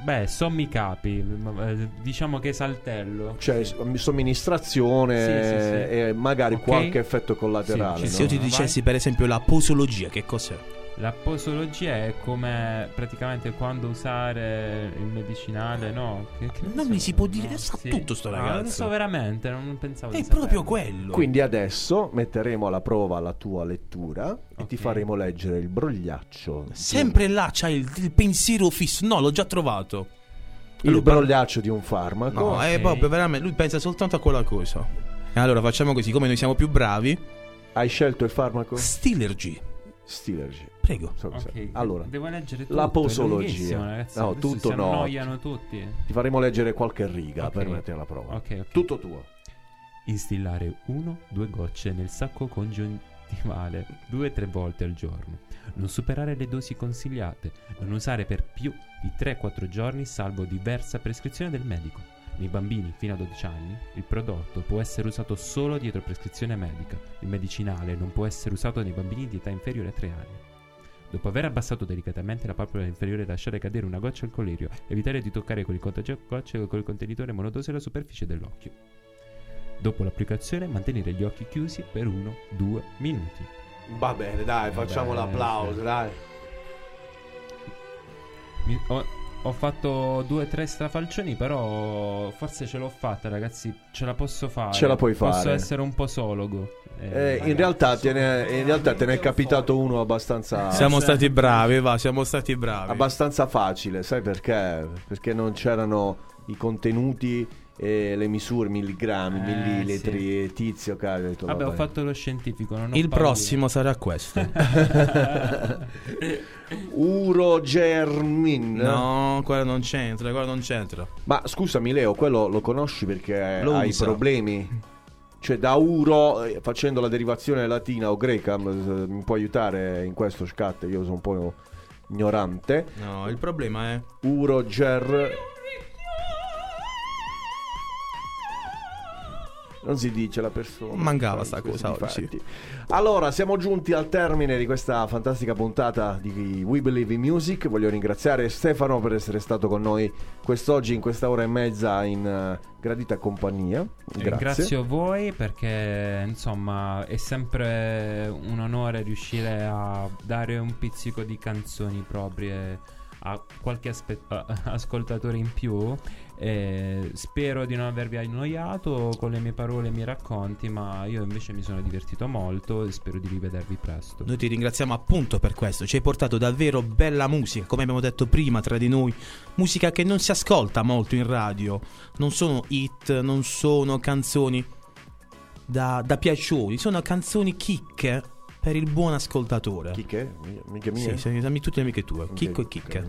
Beh, sommi capi. ma- eh, Diciamo che saltello. Cioè, somministrazione Sì, sì, sì. e magari Ok. qualche effetto collaterale. No? Se io ti dicessi, per esempio, la posologia, che cos'è? La posologia è come praticamente quando usare il medicinale, no? Che, che Non so, mi si può dire, no, sa sì. tutto sto No, ragazzo. non so veramente, non pensavo È di proprio saperlo. quello. Quindi adesso metteremo alla prova la tua lettura e ti faremo leggere il brogliaccio. di- Sempre là c'hai il, il pensiero fisso. No, l'ho già trovato. il Allora, brogliaccio di un farmaco. No, è proprio veramente. Lui pensa soltanto a quella cosa. E allora facciamo così, come noi siamo più bravi. Hai scelto il farmaco? Stilergy. Stilergy. Prego. So cos'è. Ok, allora, devo leggere tutto. la posologia. No, tutto si no. annoiano tutti. Ti faremo leggere qualche riga Ok. per mettere alla prova. Ok, ok. Tutto tuo. Instillare 1-2 gocce nel sacco congiuntivale 2-3 volte al giorno. Non superare le dosi consigliate. Non usare per più di 3-4 giorni salvo diversa prescrizione del medico. Nei bambini fino a 12 anni il prodotto può essere usato solo dietro prescrizione medica. Il medicinale non può essere usato nei bambini di età inferiore a 3 anni. Dopo aver abbassato delicatamente la palpebra inferiore e lasciare cadere una goccia al collirio, evitare di toccare con il contagocce o col contenitore monodose la superficie dell'occhio. Dopo l'applicazione mantenere gli occhi chiusi per 1-2 minuti. Va bene, dai, facciamo Vabbè, l'applauso, sì. dai. Mi- ho, ho fatto due o tre strafalcioni, però forse ce l'ho fatta, ragazzi. Ce la posso fare. Ce la puoi Posso fare. essere un posologo. Eh, in, realtà te ne, in realtà te ne è capitato uno abbastanza Siamo stati bravi, va, siamo stati bravi. abbastanza facile, sai perché? Perché non c'erano i contenuti e le misure, milligrammi, Eh, millilitri, e tizio, ho detto, Vabbè, ho vabbè. fatto lo scientifico. Non ho Il paura. prossimo sarà questo. Urogermin. no, quello non c'entra, quello non c'entra. Ma scusami Leo, quello lo conosci perché Lo hai usa. problemi? Cioè da uro, eh, facendo la derivazione latina o greca, mi può aiutare in questo scat, io sono un po' ignorante. No, il problema è Uroger... Non si dice la persona. Mancava sta cosa oggi. difetti. Allora, siamo giunti al termine di questa fantastica puntata di We Believe in Music. Voglio ringraziare Stefano per essere stato con noi quest'oggi in questa ora e mezza in eh, gradita compagnia. Grazie. Ringrazio voi perché insomma è sempre un onore riuscire a dare un pizzico di canzoni proprie a qualche aspe- ascoltatore in più. E spero di non avervi annoiato con le mie parole e i miei racconti, ma io invece mi sono divertito molto e spero di rivedervi presto. Noi ti ringraziamo appunto per questo, ci hai portato davvero bella musica, come abbiamo detto prima tra di noi, musica che non si ascolta molto in radio, non sono hit, non sono canzoni da, da piacioni, sono canzoni chicche per il buon ascoltatore. Chicche? Mica Sì, mie? sì, sì, tutte le amiche tue, chicco e chicche.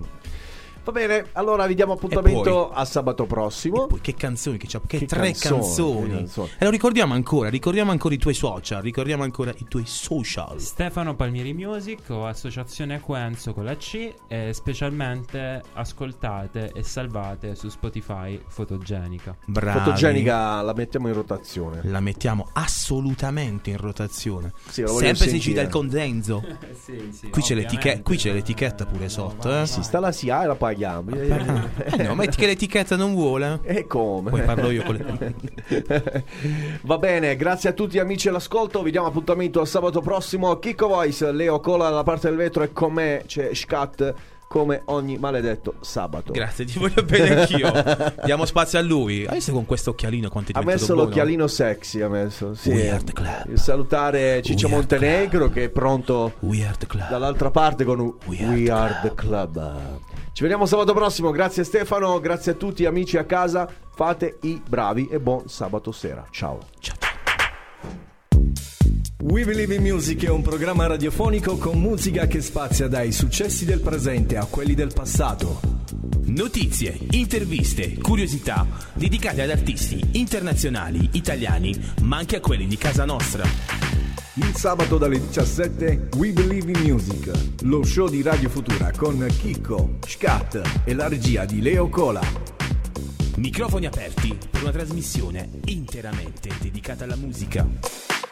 Va bene, allora vi diamo appuntamento poi- a sabato prossimo. Poi che canzoni che c'ha, che, Che tre canzoni, canzoni. E lo ricordiamo ancora, ricordiamo ancora i tuoi social, ricordiamo ancora i tuoi social. Stefano Palmieri Music o Associazione Acquenzo con la C e specialmente ascoltate e salvate su Spotify Fotogenica. Bravi. Fotogenica la mettiamo in rotazione. La mettiamo assolutamente in rotazione. Sì, Sempre si sentire. cita il condenso. sì, sì, Qui c'è, qui c'è l'etichetta pure sotto, eh? Sì, sta la SIA e la paghiamo. Eh, no, metti che l'etichetta non vuole. E come? Poi parlo io con le... Va bene, grazie a tutti amici all'ascolto. Vi diamo appuntamento a sabato prossimo. Chicco Voice, Leo Cola dalla parte del vetro e con me c'è Scat come ogni maledetto sabato. Grazie, ti voglio bene anch'io. Diamo spazio a lui. Hai visto con questo occhialino quanto è Ha messo buono? l'occhialino sexy, ha messo. Sì. We are the club. Salutare Ciccio We are Montenegro che è pronto We are the club. dall'altra parte con We Are, the, club. Ci vediamo sabato prossimo. Grazie Stefano, grazie a tutti amici a casa. Fate i bravi e buon sabato sera. Ciao. Ciao. We Believe in Music è un programma radiofonico con musica che spazia dai successi del presente a quelli del passato. Notizie, interviste, curiosità dedicate ad artisti internazionali, italiani, ma anche a quelli di casa nostra. Il sabato dalle 17 We Believe in Music, lo show di Radio Futura con Chicco, Scat e la regia di Leo Cola. Microfoni aperti per una trasmissione interamente dedicata alla musica.